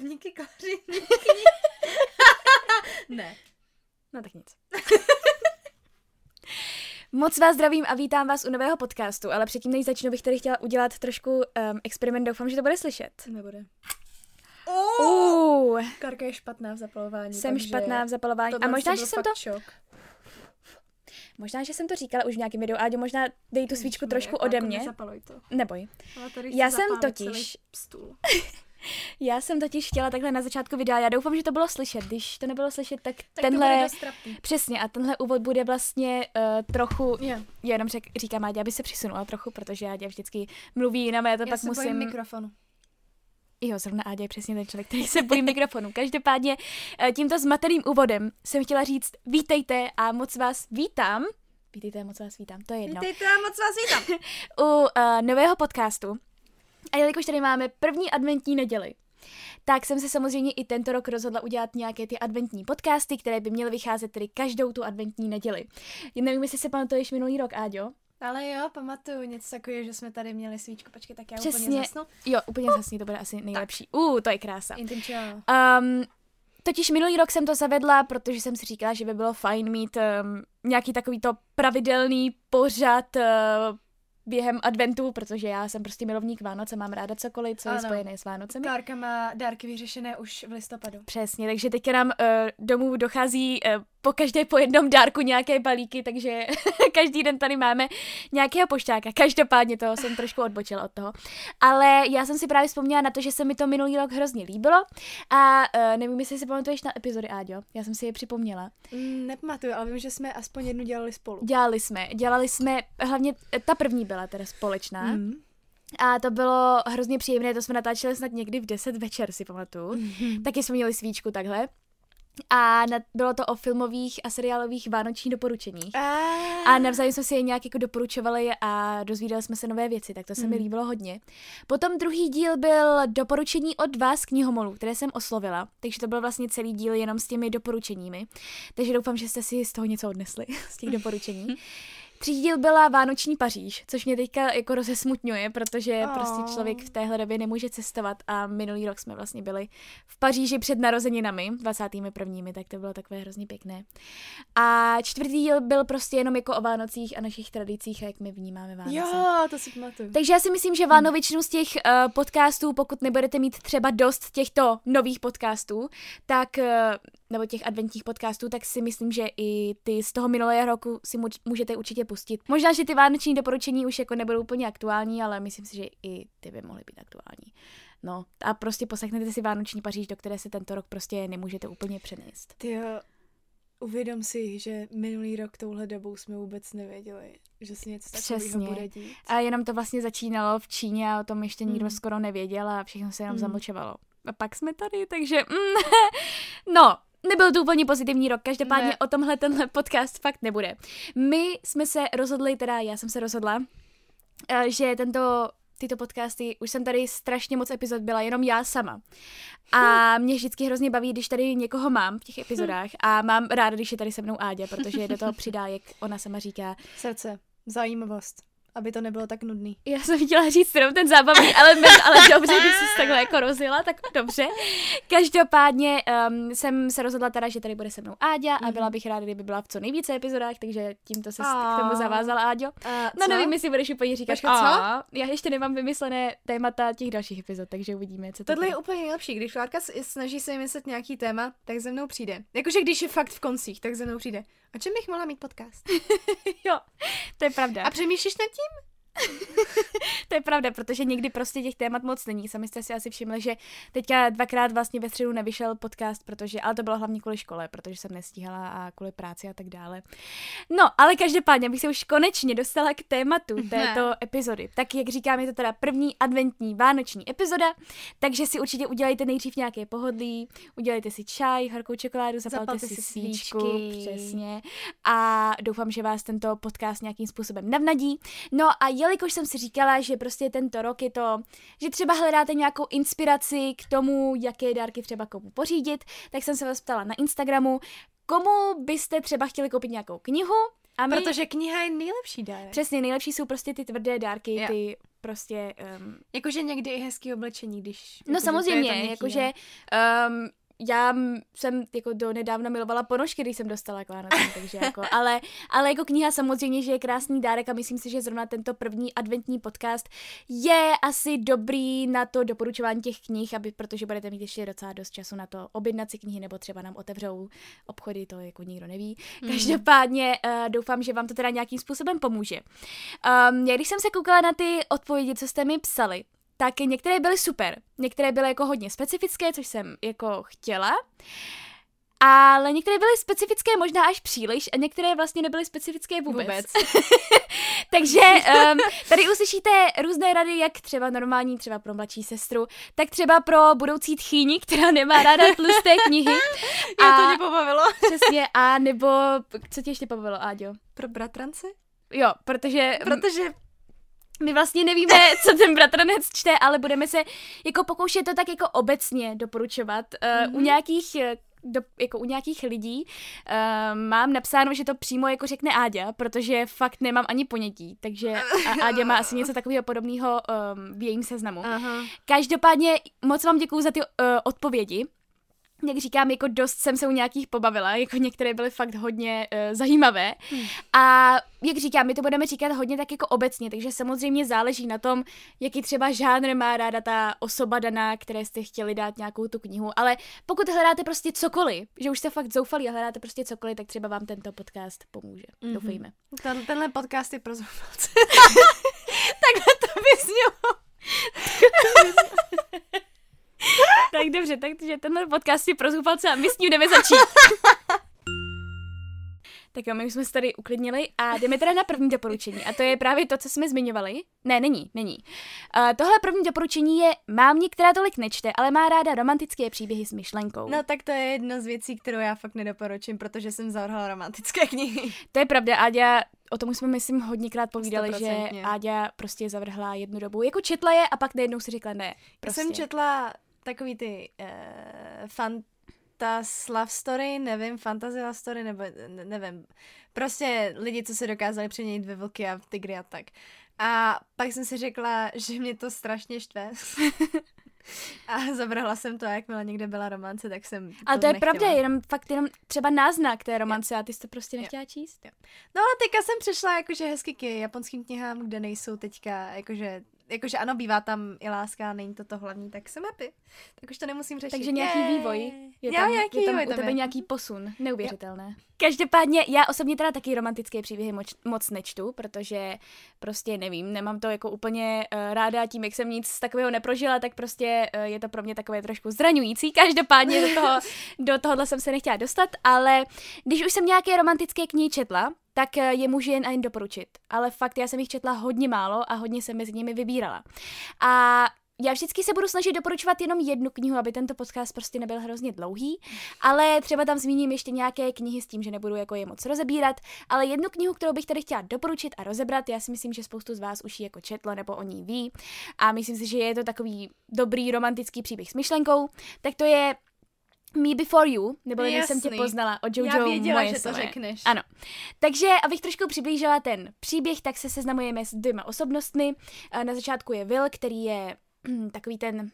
Milovníky klářiny. ne. No tak nic. Moc vás zdravím a vítám vás u nového podcastu, ale předtím, než začnu, bych tady chtěla udělat trošku um, experiment, doufám, že to bude slyšet. Nebude. Uh, Karka je špatná v zapalování. jsem špatná v zapalování. A možná, že jsem to, Šok. možná, že jsem to říkala už v nějakém videu, Áďo, možná dej tu svíčku trošku ode mě. Nezapaluj to. Neboj. Ale Já jsem totiž- Stůl. Já jsem totiž chtěla takhle na začátku videa, já doufám, že to bylo slyšet. Když to nebylo slyšet, tak, Tak tenhle... Přesně, a tenhle úvod bude vlastně uh, trochu, Je. já jenom řek, říkám Ádě, aby se přisunula trochu, protože Ádě vždycky mluví jinam a já to Já pak se musím... bojím mikrofonu. Jo, zrovna Ádě je přesně ten člověk, který se bojí mikrofonu. Každopádně eh, tímto zmateným úvodem jsem chtěla říct vítejte a moc vás vítám. Vítejte a moc vás vítám, to je jedno. Vítejte a moc vás vítám. U uh, nového podcastu. A jelikož tady máme první adventní neděli, tak jsem se samozřejmě i tento rok rozhodla udělat nějaké ty adventní podcasty, které by měly vycházet tedy každou tu adventní neděli. Nevím, jestli se pamatuješ minulý rok, Áďo. Ale jo, pamatuju něco takového, že jsme tady měli svíčku. Počkej, tak já Přesně. úplně zasnu. Jo, úplně zasně, to bude asi nejlepší. Uh, to je krása. Intim. Um, totiž minulý rok jsem to zavedla, protože jsem si říkala, že by bylo fajn mít um, nějaký takovýto pravidelný pořad uh, během adventu, protože já jsem prostě milovník Vánoce, mám ráda cokoliv, co je Ano. spojené s Vánocemi. Kárka má dárky vyřešené už v listopadu. Přesně, takže teďka nám uh, domů dochází uh, po každé po jednom dárku nějaké balíky, takže každý den tady máme nějakého pošťáka. Každopádně to jsem trošku odbočila od toho. Ale já jsem si právě vzpomněla na to, že se mi to minulý rok hrozně líbilo a uh, nevím, jestli si pamatuješ na epizody Áďo, já jsem si je připomněla. Mm, nepamatuju, ale vím, že jsme aspoň jednu dělali spolu. Dělali jsme, dělali jsme, hlavně ta první byla teda společná Mm. a to bylo hrozně příjemné, to jsme natáčeli snad někdy v 10 večer, si pamatuju. Mhm. Taky jsme měli svíčku takhle. A na, bylo to o filmových a seriálových vánočních doporučeních. A navzájem jsme si je nějak jako doporučovali a dozvídali jsme se nové věci, tak to se mi Mm. líbilo hodně. Potom druhý díl byl doporučení od vás knihomolů, které jsem oslovila, takže to byl vlastně celý díl jenom s těmi doporučeními. Takže doufám, že jste si z toho něco odnesli, z těch doporučení. Třetí díl byla Vánoční Paříž, což mě teďka jako rozesmutňuje, protože Oh. prostě člověk v téhle době nemůže cestovat a minulý rok jsme vlastně byli v Paříži před narozeninami, 21. tak to bylo takové hrozně pěkné. A čtvrtý díl byl prostě jenom jako o Vánocích a našich tradicích, a jak my vnímáme Vánoce. Jo, to si pamatuju. Takže já si myslím, že většinu z těch uh, podcastů, pokud nebudete mít třeba dost těchto nových podcastů, tak, uh, nebo těch adventních podcastů, tak si myslím, že i ty z toho minulého roku si můžete určitě pustit. Možná, že ty vánoční doporučení už jako nebudou úplně aktuální, ale myslím si, že i ty by mohly být aktuální. No a prostě poslechněte si Vánoční Paříž, do které se tento rok prostě nemůžete úplně přenést. Ty jo, uvědom si, že minulý rok touhle dobou jsme vůbec nevěděli, že se něco takového bude dít. A jenom to vlastně začínalo v Číně a o tom ještě nikdo Mm. skoro nevěděl a všechno se jenom Mm. zamlčovalo. A pak jsme tady, takže mm, no, nebyl to úplně pozitivní rok, každopádně Ne. o tomhle tenhle podcast fakt nebude. My jsme se rozhodli, teda já jsem se rozhodla, eh, že tento tyto podcasty, už jsem tady strašně moc epizod byla, jenom já sama. A mě vždycky hrozně baví, když tady někoho mám v těch epizodách a mám ráda, když je tady se mnou Áďa, protože do toho přidá, jak ona sama říká, Srdce, zajímavost, aby to nebylo tak nudný. Já jsem chtěla říct jenom ten zábavný element, ale dobře, když jsi takhle jako rozjela, tak dobře. Každopádně um, jsem se rozhodla teda, že tady bude se mnou Áďa a Mhm. byla bych ráda, kdyby byla v co nejvíce epizodách, takže tímto se k A. tomu zavázala Áďo. A No nevím, jestli budeš úplně říkat, co? "A." Já ještě nemám vymyslené témata těch dalších epizod, takže uvidíme, co to Tohle je úplně nejlepší, když Klárka snaží se vymyslet nějaký téma, tak ze mnou přijde. Jakože když je fakt v koncích, tak ze mnou přijde. A čem bych mohla mít podcast? jo, to je pravda. A přemýšlíš nad tím? him? to je pravda, protože někdy prostě těch témat moc není. Sami jste si asi všimli, že teďka dvakrát vlastně ve středu nevyšel podcast, protože, ale to bylo hlavně kvůli škole, protože jsem nestíhala a kvůli práci a tak dále. No, ale každopádně, abych se už konečně dostala k tématu této ne. epizody. Tak jak říkám, je to teda první adventní vánoční epizoda, takže si určitě udělejte nejdřív nějaké pohodlí, udělejte si čaj, horkou čokoládu, zapalte, zapalte si svíčku, svíčky. přesně. A doufám, že vás tento podcast nějakým způsobem navnadí. No a jelikož jsem si říkala, že prostě tento rok je to, že třeba hledáte nějakou inspiraci k tomu, jaké dárky třeba komu pořídit, tak jsem se vás ptala na Instagramu, komu byste třeba chtěli koupit nějakou knihu, a my... Protože kniha je nejlepší dárek. Přesně, nejlepší jsou prostě ty tvrdé dárky, jo. ty prostě... Um... Jakože někdy i hezký oblečení, když... No jako, samozřejmě, jakože um, já jsem jako do nedávna milovala ponožky, když jsem dostala k Vánocům, takže jako, ale, ale jako kniha samozřejmě, že je krásný dárek a myslím si, že zrovna tento první adventní podcast je asi dobrý na to doporučování těch knih, aby, protože budete mít ještě docela dost času na to objednat si knihy, nebo třeba nám otevřou obchody, to jako nikdo neví. Mm. Každopádně uh, doufám, že vám to teda nějakým způsobem pomůže. Um, já když jsem se koukala na ty odpovědi, co jste mi psali, tak některé byly super. Některé byly jako hodně specifické, což jsem jako chtěla. Ale některé byly specifické možná až příliš a některé vlastně nebyly specifické vůbec. vůbec. Takže um, tady uslyšíte různé rady, jak třeba normální, třeba pro mladší sestru, tak třeba pro budoucí tchýni, která nemá ráda tlusté knihy. A, Já to mě pobavilo. přesně, a nebo, co tě ještě pobavilo, Áďo? Pro bratrance? Jo, protože... Protože my vlastně nevíme, co ten bratranec čte, ale budeme se jako pokoušet to tak jako obecně doporučovat. Uh, mm-hmm. U nějakých eh, do, jako u nějakých lidí uh, mám napsáno, že to přímo jako řekne Áďa, protože fakt nemám ani ponětí, takže a Áďa má asi něco takového podobného um, v jejím seznamu. Aha. Každopádně moc vám děkuju za ty uh, odpovědi jak říkám, jako dost jsem se u nějakých pobavila, jako některé byly fakt hodně uh, zajímavé. Hmm. A jak říkám, my to budeme říkat hodně tak jako obecně, takže samozřejmě záleží na tom, jaký třeba žánr má ráda ta osoba daná, které jste chtěli dát nějakou tu knihu. Ale pokud hledáte prostě cokoliv, že už jste fakt zoufalí a hledáte prostě cokoliv, tak třeba vám tento podcast pomůže. Mm-hmm. Doufejme. Ten, tenhle podcast je pro zoufalce. Takhle to vyznělo. tak dobře, takže tenhle podcast je pro a my s ním jdeme začít. Tak jo, my už jsme se tady uklidnili a jdeme teda na první doporučení. A to je právě to, co jsme zmiňovali. Ne, není, není. Uh, tohle první doporučení je mámě, která tolik nečte, ale má ráda romantické příběhy s myšlenkou. No tak to je jedna z věcí, kterou já fakt nedoporučím, protože jsem zavrhala romantické knihy. To je pravda, Áďa, o tom jsme, myslím, hodněkrát povídali, 100%. že Áďa prostě zavrhla jednu dobu. Jako četla je a pak najednou si řekla ne. Prostě. Jsem četla takový ty uh, fan ta love story, nevím, fantasy love story, nebo ne, nevím. Prostě lidi, co se dokázali přeměnit ve vlky a tygry a tak. A pak jsem si řekla, že mě to strašně štve. A zavrhla jsem to, jakmile někde byla romance, tak jsem Ale to, to je nechtěla. pravda, jenom fakt jenom třeba náznak té romance jo. a ty jsi to prostě nechtěla jo. číst. Jo. No a teďka jsem přešla jakože hezky k japonským knihám, kde nejsou teďka jakože jakože ano, bývá tam i láska, není to to hlavní, tak jsem happy. Tak už to nemusím řešit. Takže nějaký Jej. vývoj. Je tam, nějaký je tam vývoj u tebe je. nějaký posun. Neuvěřitelné. Jo. Každopádně já osobně teda taky romantické příběhy moc, moc nečtu, protože prostě nevím, nemám to jako úplně uh, ráda tím, jak jsem nic takového neprožila, tak prostě uh, je to pro mě takové trošku zraňující. Každopádně do, toho, do tohohle jsem se nechtěla dostat, ale když už jsem nějaké romantické knihy četla, tak eh, je můžu jen a jen doporučit. Ale fakt, já jsem jich četla hodně málo a hodně jsem mezi nimi vybírala. A já vždycky se budu snažit doporučovat jenom jednu knihu, aby tento podcast prostě nebyl hrozně dlouhý, ale třeba tam zmíním ještě nějaké knihy s tím, že nebudu jako je moc rozebírat, ale jednu knihu, kterou bych tady chtěla doporučit a rozebrat, já si myslím, že spoustu z vás už ji jako četlo nebo o ní ví a myslím si, že je to takový dobrý romantický příběh s myšlenkou, tak to je me Before You, nebo když jsem tě poznala od Jojo Já věděla, moje že to řekneš. Ano. Takže, abych trošku přiblížila ten příběh, tak se seznamujeme s dvěma osobnostmi. Na začátku je Will, který je takový ten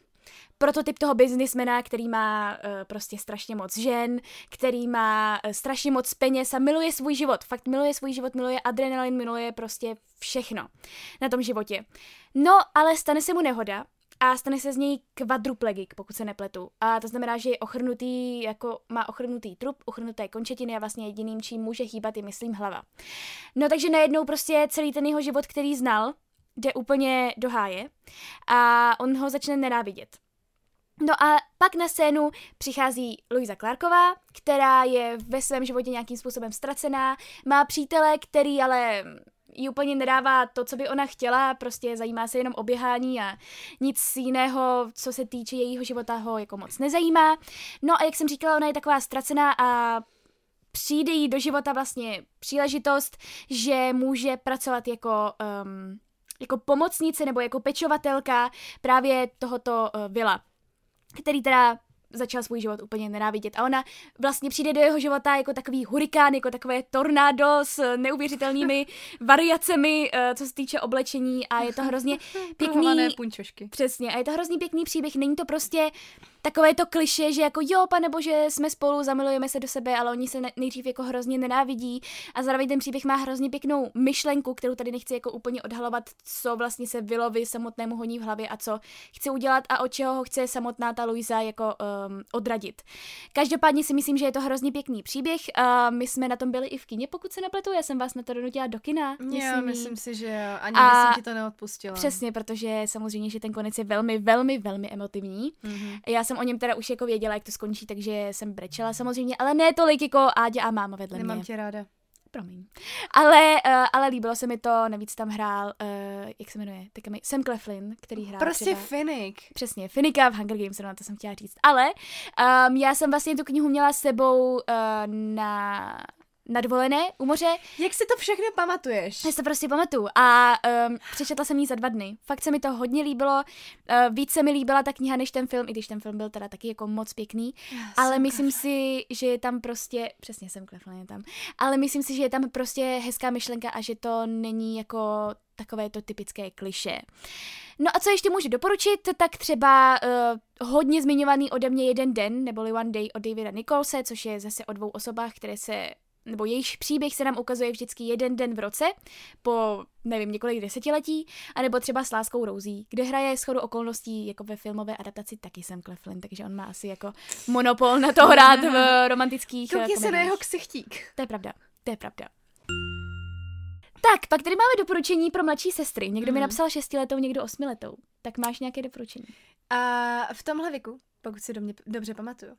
prototyp toho biznismena, který má uh, prostě strašně moc žen, který má uh, strašně moc peněz a miluje svůj život. Fakt miluje svůj život, miluje adrenalin, miluje prostě všechno na tom životě. No, ale stane se mu nehoda a stane se z něj kvadruplegik, pokud se nepletu. A to znamená, že je ochrnutý, jako má ochrnutý trup, ochrnuté končetiny a vlastně jediným, čím může hýbat, je myslím hlava. No takže najednou prostě celý ten jeho život, který znal, jde úplně do háje a on ho začne nenávidět. No a pak na scénu přichází Luisa Clarková, která je ve svém životě nějakým způsobem ztracená, má přítele, který ale jí úplně nedává to, co by ona chtěla, prostě zajímá se jenom o běhání a nic jiného, co se týče jejího života, ho jako moc nezajímá. No a jak jsem říkala, ona je taková ztracená a přijde jí do života vlastně příležitost, že může pracovat jako um, jako pomocnice nebo jako pečovatelka právě tohoto uh, vila který teda začal svůj život úplně nenávidět. A ona vlastně přijde do jeho života jako takový hurikán, jako takové tornádo s neuvěřitelnými variacemi, eh, co se týče oblečení a je to hrozně pěkný... punčošky. Přesně, a je to hrozně pěkný příběh. Není to prostě takové to kliše, že jako jo, pane bože, jsme spolu, zamilujeme se do sebe, ale oni se nejdřív jako hrozně nenávidí a zároveň ten příběh má hrozně pěknou myšlenku, kterou tady nechci jako úplně odhalovat, co vlastně se Vilovi samotnému honí v hlavě a co chce udělat a od čeho ho chce samotná ta Luisa jako um, odradit. Každopádně si myslím, že je to hrozně pěkný příběh. Uh, my jsme na tom byli i v kině, pokud se nepletu, já jsem vás na to donutila do kina. Myslím, jo, myslím si, že jo. Ani a jsem ti to neodpustila. Přesně, protože samozřejmě, že ten konec je velmi, velmi, velmi emotivní. Mm-hmm. Já jsem o něm teda už jako věděla, jak to skončí, takže jsem brečela samozřejmě, ale ne tolik jako Áďa a máma vedle Nemám mě. tě ráda. Promiň. Ale, uh, ale líbilo se mi to, navíc tam hrál, uh, jak se jmenuje, teďka mi, Sam Cleflin, který hrál Prostě třeba, Finnick. Přesně, Finnicka v Hunger Games, na to jsem chtěla říct. Ale um, já jsem vlastně tu knihu měla s sebou uh, na na dovolené u moře. Jak si to všechno pamatuješ? Já si to prostě pamatuju a um, přečetla jsem ji za dva dny. Fakt se mi to hodně líbilo, uh, víc se mi líbila ta kniha než ten film, i když ten film byl teda taky jako moc pěkný, já ale myslím kafle. si, že je tam prostě, přesně jsem klefla tam, ale myslím si, že je tam prostě hezká myšlenka a že to není jako takové to typické kliše. No a co ještě můžu doporučit, tak třeba uh, hodně zmiňovaný ode mě jeden den, neboli One Day od Davida Nicholse, což je zase o dvou osobách, které se nebo jejich příběh se nám ukazuje vždycky jeden den v roce, po, nevím, několik desetiletí, anebo třeba s Láskou Rouzí, kde hraje schodu okolností jako ve filmové adaptaci taky Sam Cleflin, takže on má asi jako monopol na to hrát v romantických Koukni se na jeho ksichtík. To je pravda, to je pravda. Tak, pak tady máme doporučení pro mladší sestry. Někdo mm. mi mhm. napsal šestiletou, někdo osmiletou. Tak máš nějaké doporučení? A v tomhle věku, pokud si do mě dobře pamatuju,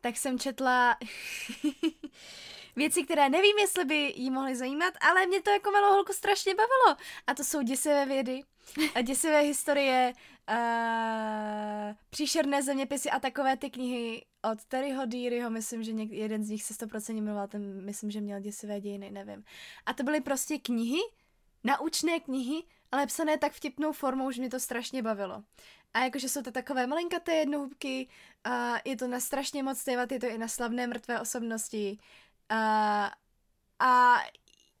tak jsem četla věci, které nevím, jestli by jí mohly zajímat, ale mě to jako malou holku strašně bavilo. A to jsou děsivé vědy, a děsivé historie, uh, příšerné zeměpisy a takové ty knihy od Terryho Dearyho, myslím, že něk- jeden z nich se 100% jmenoval, ten myslím, že měl děsivé dějiny, nevím. A to byly prostě knihy, naučné knihy, ale psané tak vtipnou formou, že mě to strašně bavilo. A jakože jsou to takové malinkaté jednohubky, a je to na strašně moc témat, je to i na slavné mrtvé osobnosti. A, a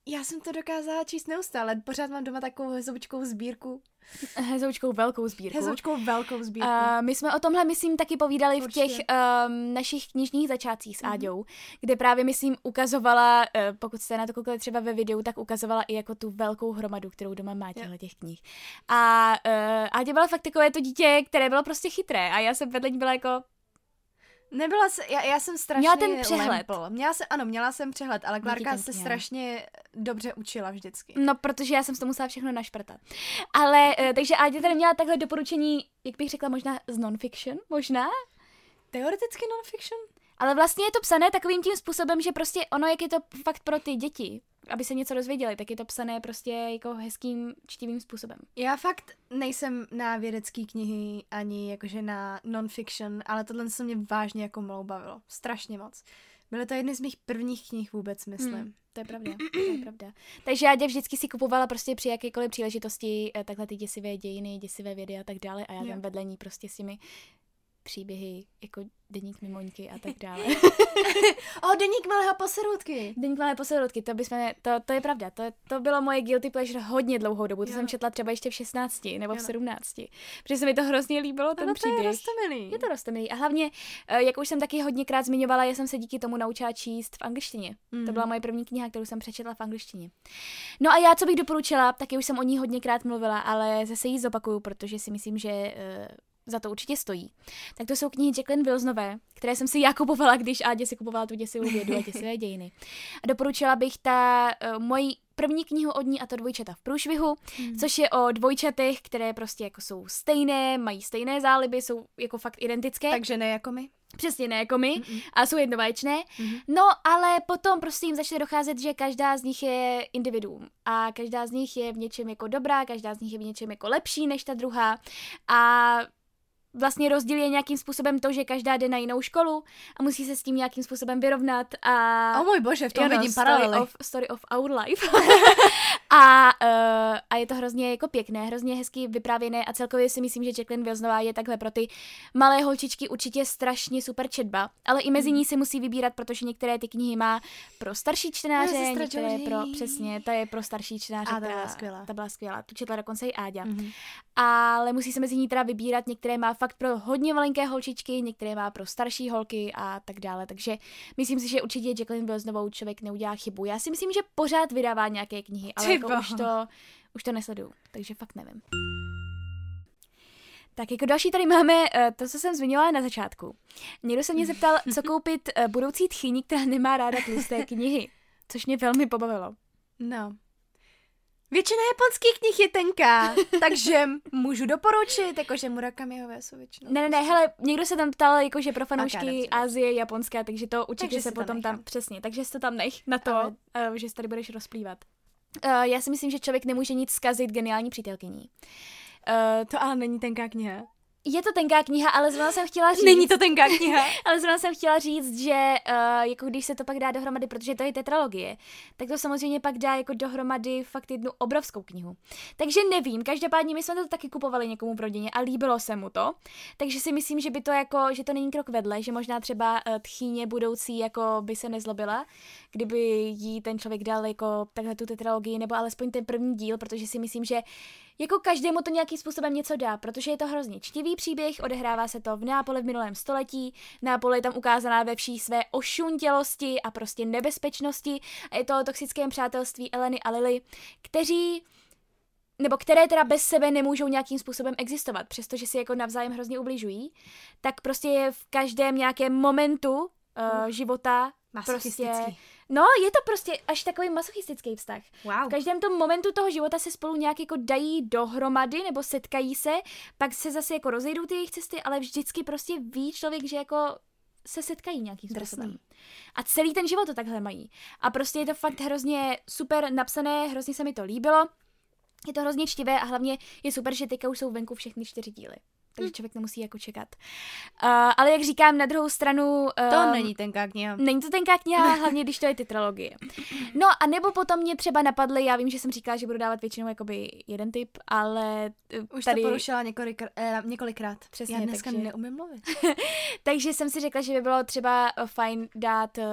já jsem to dokázala číst neustále. Pořád mám doma takovou hezoučkou sbírku. Hezoučkou velkou sbírku. Hezoučkou velkou sbírku. Uh, my jsme o tomhle, myslím, taky povídali Určitě. v těch um, našich knižních začátcích s mm-hmm. Áďou, kde právě, myslím, ukazovala, uh, pokud jste na to koukali třeba ve videu, tak ukazovala i jako tu velkou hromadu, kterou doma má těchto těch knih. A uh, Áďa byla fakt takové to dítě, které bylo prostě chytré a já jsem vedle ní byla jako, Nebyla se, já, já jsem strašně Měla ten přehled. Lempl. Měla se, ano, měla jsem přehled, ale Klárka se strašně dobře učila vždycky. No, protože já jsem to musela všechno našprtat. Ale, uh, takže Ádě tady měla takhle doporučení, jak bych řekla, možná z non-fiction, možná? Teoreticky non-fiction? Ale vlastně je to psané takovým tím způsobem, že prostě ono, jak je to fakt pro ty děti, aby se něco dozvěděli, tak je to psané prostě jako hezkým čtivým způsobem. Já fakt nejsem na vědecké knihy ani jakože na non-fiction, ale tohle se mě vážně jako malou bavilo. Strašně moc. Byly to jedny z mých prvních knih vůbec, myslím. Hmm, to je pravda, to je pravda. Takže já vždycky si kupovala prostě při jakékoliv příležitosti eh, takhle ty děsivé dějiny, děsivé vědy a tak dále a já tam vedle ní prostě s těmi příběhy jako Deník mimoňky a tak dále. o, Deník malého poserutky. Deník malé poserutky, to bychom, to, to je pravda, to, to bylo moje guilty pleasure hodně dlouhou dobu, to jo. jsem četla třeba ještě v 16 nebo v 17. Protože se mi to hrozně líbilo, ten ano, příběh. To je rostomilý. Je to rostomilý. A hlavně, eh, jak už jsem taky hodněkrát zmiňovala, já jsem se díky tomu naučila číst v angličtině. Mm. To byla moje první kniha, kterou jsem přečetla v angličtině. No a já, co bych doporučila, taky už jsem o ní hodněkrát mluvila, ale zase ji zopakuju, protože si myslím, že uh, za to určitě stojí, tak to jsou knihy Jacqueline Wilsonové, které jsem si já kupovala, když Ádě si kupovala tu děsivou vědu a děsivé dějiny. A doporučila bych ta uh, moji první knihu od ní a to dvojčata v průšvihu, mm. což je o dvojčatech, které prostě jako jsou stejné, mají stejné záliby, jsou jako fakt identické. Takže ne jako my. Přesně ne jako my Mm-mm. a jsou jednovaječné. Mm-hmm. No, ale potom prostě jim začne docházet, že každá z nich je individuum a každá z nich je v něčem jako dobrá, každá z nich je v něčem jako lepší než ta druhá a vlastně rozdíl je nějakým způsobem to, že každá jde na jinou školu a musí se s tím nějakým způsobem vyrovnat a... O oh můj bože, v tom vidím story paralely. Of, story of our life. a, uh, a je to hrozně jako pěkné, hrozně hezky vyprávěné a celkově si myslím, že Jacqueline Wilsonová je takhle pro ty malé holčičky určitě strašně super četba, ale i mezi mm. ní si musí vybírat, protože některé ty knihy má pro starší čtenáře, některé pro, přesně, ta je pro starší čtenáře. A ta byla skvělá. Ta byla skvělá, tu četla dokonce i Áďa. Mm-hmm. Ale musí se mezi ní teda vybírat, některé má fakt pro hodně malinké holčičky, některé má pro starší holky a tak dále. Takže myslím si, že určitě Jacqueline byl znovu člověk neudělá chybu. Já si myslím, že pořád vydává nějaké knihy, ale jako už to, už to nesleduju, takže fakt nevím. Tak jako další tady máme uh, to, co jsem zmiňovala na začátku. Někdo se mě zeptal, co koupit uh, budoucí tchyni, která nemá ráda tlusté knihy, což mě velmi pobavilo. No, Většina japonských knih je tenká, takže můžu doporučit, jakože Murakamiové jsou většinou. Ne, ne, ne, hele, někdo se tam ptal, jakože pro fanoušky Asie, Japonské, takže to určitě takže se potom tam, tam, přesně, takže si to tam nech na to, Ale... uh, že se tady budeš rozplývat. Uh, já si myslím, že člověk nemůže nic zkazit geniální přítelkyní. Uh, to ale není tenká kniha. Je to tenká kniha, ale zrovna jsem chtěla říct... Není to tenká kniha. ale zrovna jsem chtěla říct, že uh, jako když se to pak dá dohromady, protože to je tetralogie, tak to samozřejmě pak dá jako dohromady fakt jednu obrovskou knihu. Takže nevím, každopádně my jsme to taky kupovali někomu v rodině a líbilo se mu to, takže si myslím, že by to jako, že to není krok vedle, že možná třeba uh, tchýně budoucí jako by se nezlobila, kdyby jí ten člověk dal jako takhle tu tetralogii, nebo alespoň ten první díl, protože si myslím, že jako každému to nějakým způsobem něco dá, protože je to hrozně čtivý příběh, odehrává se to v Neapoli v minulém století, Neapoli je tam ukázaná ve vší své ošuntělosti a prostě nebezpečnosti a je to o toxickém přátelství Eleny a Lily, kteří nebo které teda bez sebe nemůžou nějakým způsobem existovat, přestože si jako navzájem hrozně ubližují, tak prostě je v každém nějakém momentu uh, života prostě No, je to prostě až takový masochistický vztah. Wow. V každém tom momentu toho života se spolu nějak jako dají dohromady nebo setkají se, pak se zase jako rozejdou ty jejich cesty, ale vždycky prostě ví člověk, že jako se setkají nějakým způsobem. Drsný. A celý ten život to takhle mají. A prostě je to fakt hrozně super napsané, hrozně se mi to líbilo. Je to hrozně čtivé a hlavně je super, že teďka už jsou venku všechny čtyři díly takže hm. člověk nemusí jako čekat. Uh, ale jak říkám, na druhou stranu... Uh, to není tenká kniha. Není to tenká kniha, hlavně když to je tetralogie. No a nebo potom mě třeba napadly, já vím, že jsem říkala, že budu dávat většinou jakoby jeden typ, ale uh, Už tady... to porušila několik, eh, několikrát. Přesně, já dneska takže... neumím mluvit. takže jsem si řekla, že by bylo třeba fajn dát uh,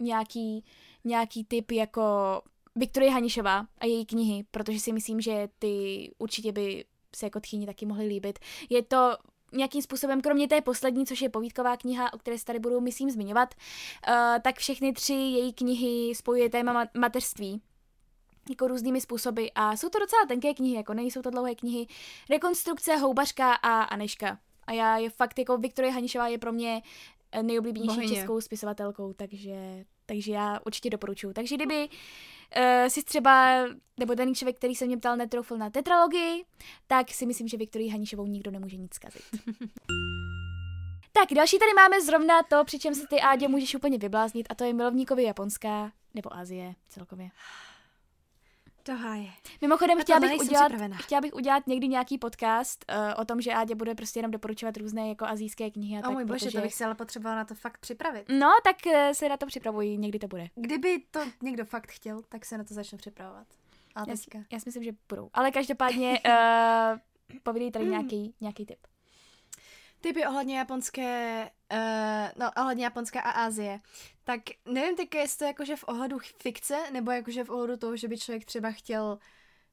nějaký, nějaký typ jako Viktorie Hanišová a její knihy, protože si myslím, že ty určitě by se jako tchýni taky mohly líbit. Je to nějakým způsobem, kromě té poslední, což je povídková kniha, o které se tady budu, myslím, zmiňovat, uh, tak všechny tři její knihy spojuje téma mateřství jako různými způsoby a jsou to docela tenké knihy, jako nejsou to dlouhé knihy. Rekonstrukce, Houbařka a Aneška. A já je fakt, jako Viktorie Hanišová je pro mě eh, nejoblíbenější Bohyně. českou spisovatelkou, takže, takže já určitě doporučuji. Takže kdyby uh, si třeba, nebo ten člověk, který se mě ptal, netroufl na tetralogii, tak si myslím, že Viktorii Hanišovou nikdo nemůže nic zkazit. tak, další tady máme zrovna to, přičem se ty Ádě můžeš úplně vybláznit, a to je milovníkovi Japonská, nebo Azie celkově. To háje. Mimochodem, chtěla bych, udělat, chtěla bych udělat někdy nějaký podcast uh, o tom, že Ádě bude prostě jenom doporučovat různé jako azijské knihy. A o tak, můj bože, protože... to bych se ale potřebovala na to fakt připravit. No, tak uh, se na to připravuji, někdy to bude. Kdyby to někdo fakt chtěl, tak se na to začnu připravovat. A já, já si myslím, že budou. Ale každopádně uh, povídej tady nějaký, nějaký tip. Typy ohledně japonské, uh, no ohledně japonské a Asie. Tak nevím teď, jestli to jakože v ohledu fikce, nebo jakože v ohledu toho, že by člověk třeba chtěl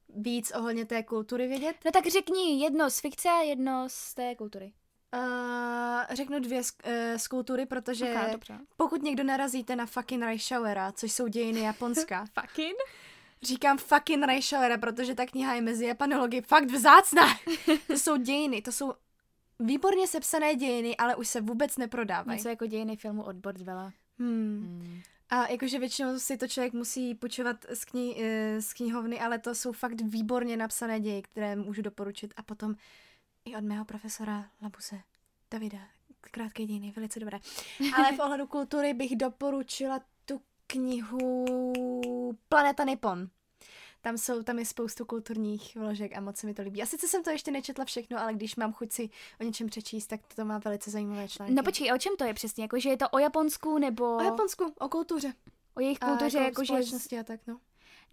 víc ohledně té kultury vědět. No tak řekni jedno z fikce a jedno z té kultury. Uh, řeknu dvě z, uh, z kultury, protože okay, pokud někdo narazíte na fucking Reischauera, což jsou dějiny Japonska. fucking? Říkám fucking Reischauera, protože ta kniha je mezi japanology fakt vzácná. to jsou dějiny, to jsou výborně sepsané dějiny, ale už se vůbec neprodávají. Něco jako dějiny filmu od Bordwella. Hmm. Hmm. A jakože většinou si to člověk musí půjčovat z, kni- eh, z knihovny, ale to jsou fakt výborně napsané děje, které můžu doporučit. A potom i od mého profesora Labuse Davida. Krátké dějiny, velice dobré. Ale v ohledu kultury bych doporučila tu knihu Planeta Nippon. Tam, jsou, tam je spoustu kulturních vložek a moc se mi to líbí. A sice jsem to ještě nečetla všechno, ale když mám chuť si o něčem přečíst, tak to má velice zajímavé články. No počkej, o čem to je přesně? Jakože je to o Japonsku nebo... O Japonsku, o kultuře. O jejich kultuře, a jako společnosti a tak, no.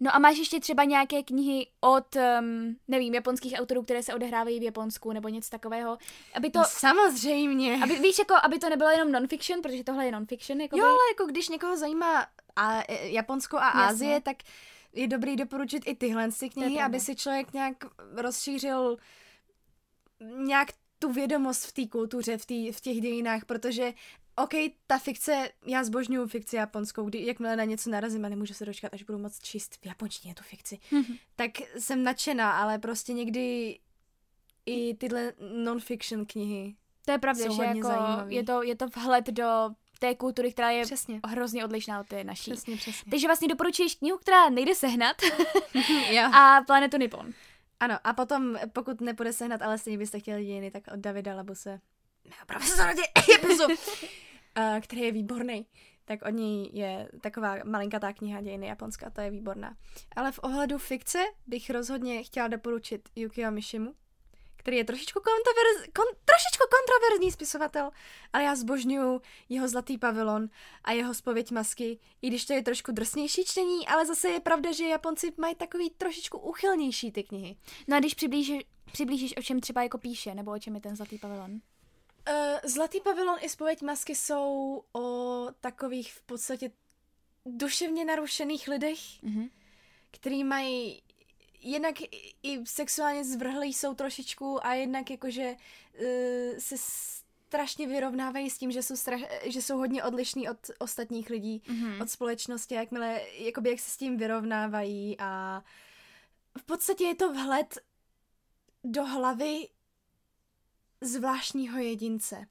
No a máš ještě třeba nějaké knihy od, um, nevím, japonských autorů, které se odehrávají v Japonsku nebo něco takového, aby to... No, samozřejmě. Aby, víš, jako, aby to nebylo jenom non-fiction, protože tohle je non-fiction. Jako jo, ale jako když někoho zajímá a, e, Japonsko a Jasně. Ázie, tak je dobrý doporučit i tyhle ty knihy, aby si člověk nějak rozšířil nějak tu vědomost v té kultuře, v, tý, v těch dějinách, protože OK, ta fikce, já zbožňuju fikci japonskou, kdy, jakmile na něco narazím a nemůžu se dočkat, až budu moc číst v japonštině tu fikci, Mhm. tak jsem nadšená, ale prostě někdy i tyhle non-fiction knihy. To je pravda, že jako zajímavý. je to, je to vhled do té kultury, která je Přesně. hrozně odlišná od té naší. Přesně, přesně. Takže vlastně doporučuješ knihu, která nejde sehnat jo. a Planetu Nippon. Ano, a potom, pokud nepůjde sehnat, ale stejně byste chtěli dějiny, tak od Davida Labuse, mého profesora dějepisu, který je výborný, tak od něj je taková malinkatá kniha dějiny Japonska, to je výborná. Ale v ohledu fikce bych rozhodně chtěla doporučit Yukio Mishimu, který je trošičku, kontroverz, kon, trošičku kontroverzní spisovatel, ale já zbožňuju jeho Zlatý pavilon a jeho Spověď masky, i když to je trošku drsnější čtení, ale zase je pravda, že Japonci mají takový trošičku uchylnější ty knihy. No a když přiblížíš, přiblížíš, o čem třeba jako píše, nebo o čem je ten Zlatý pavilon? Uh, Zlatý pavilon i Spověď masky jsou o takových v podstatě duševně narušených lidech, Mhm. který mají jednak i- sexuálně zvrhlí jsou trošičku a jednak jakože uh, se strašně vyrovnávají s tím, že jsou, straš, že jsou hodně odlišní od ostatních lidí, Mhm. od společnosti, jakmile, jakoby jak se s tím vyrovnávají a v podstatě je to vhled do hlavy zvláštního jedince.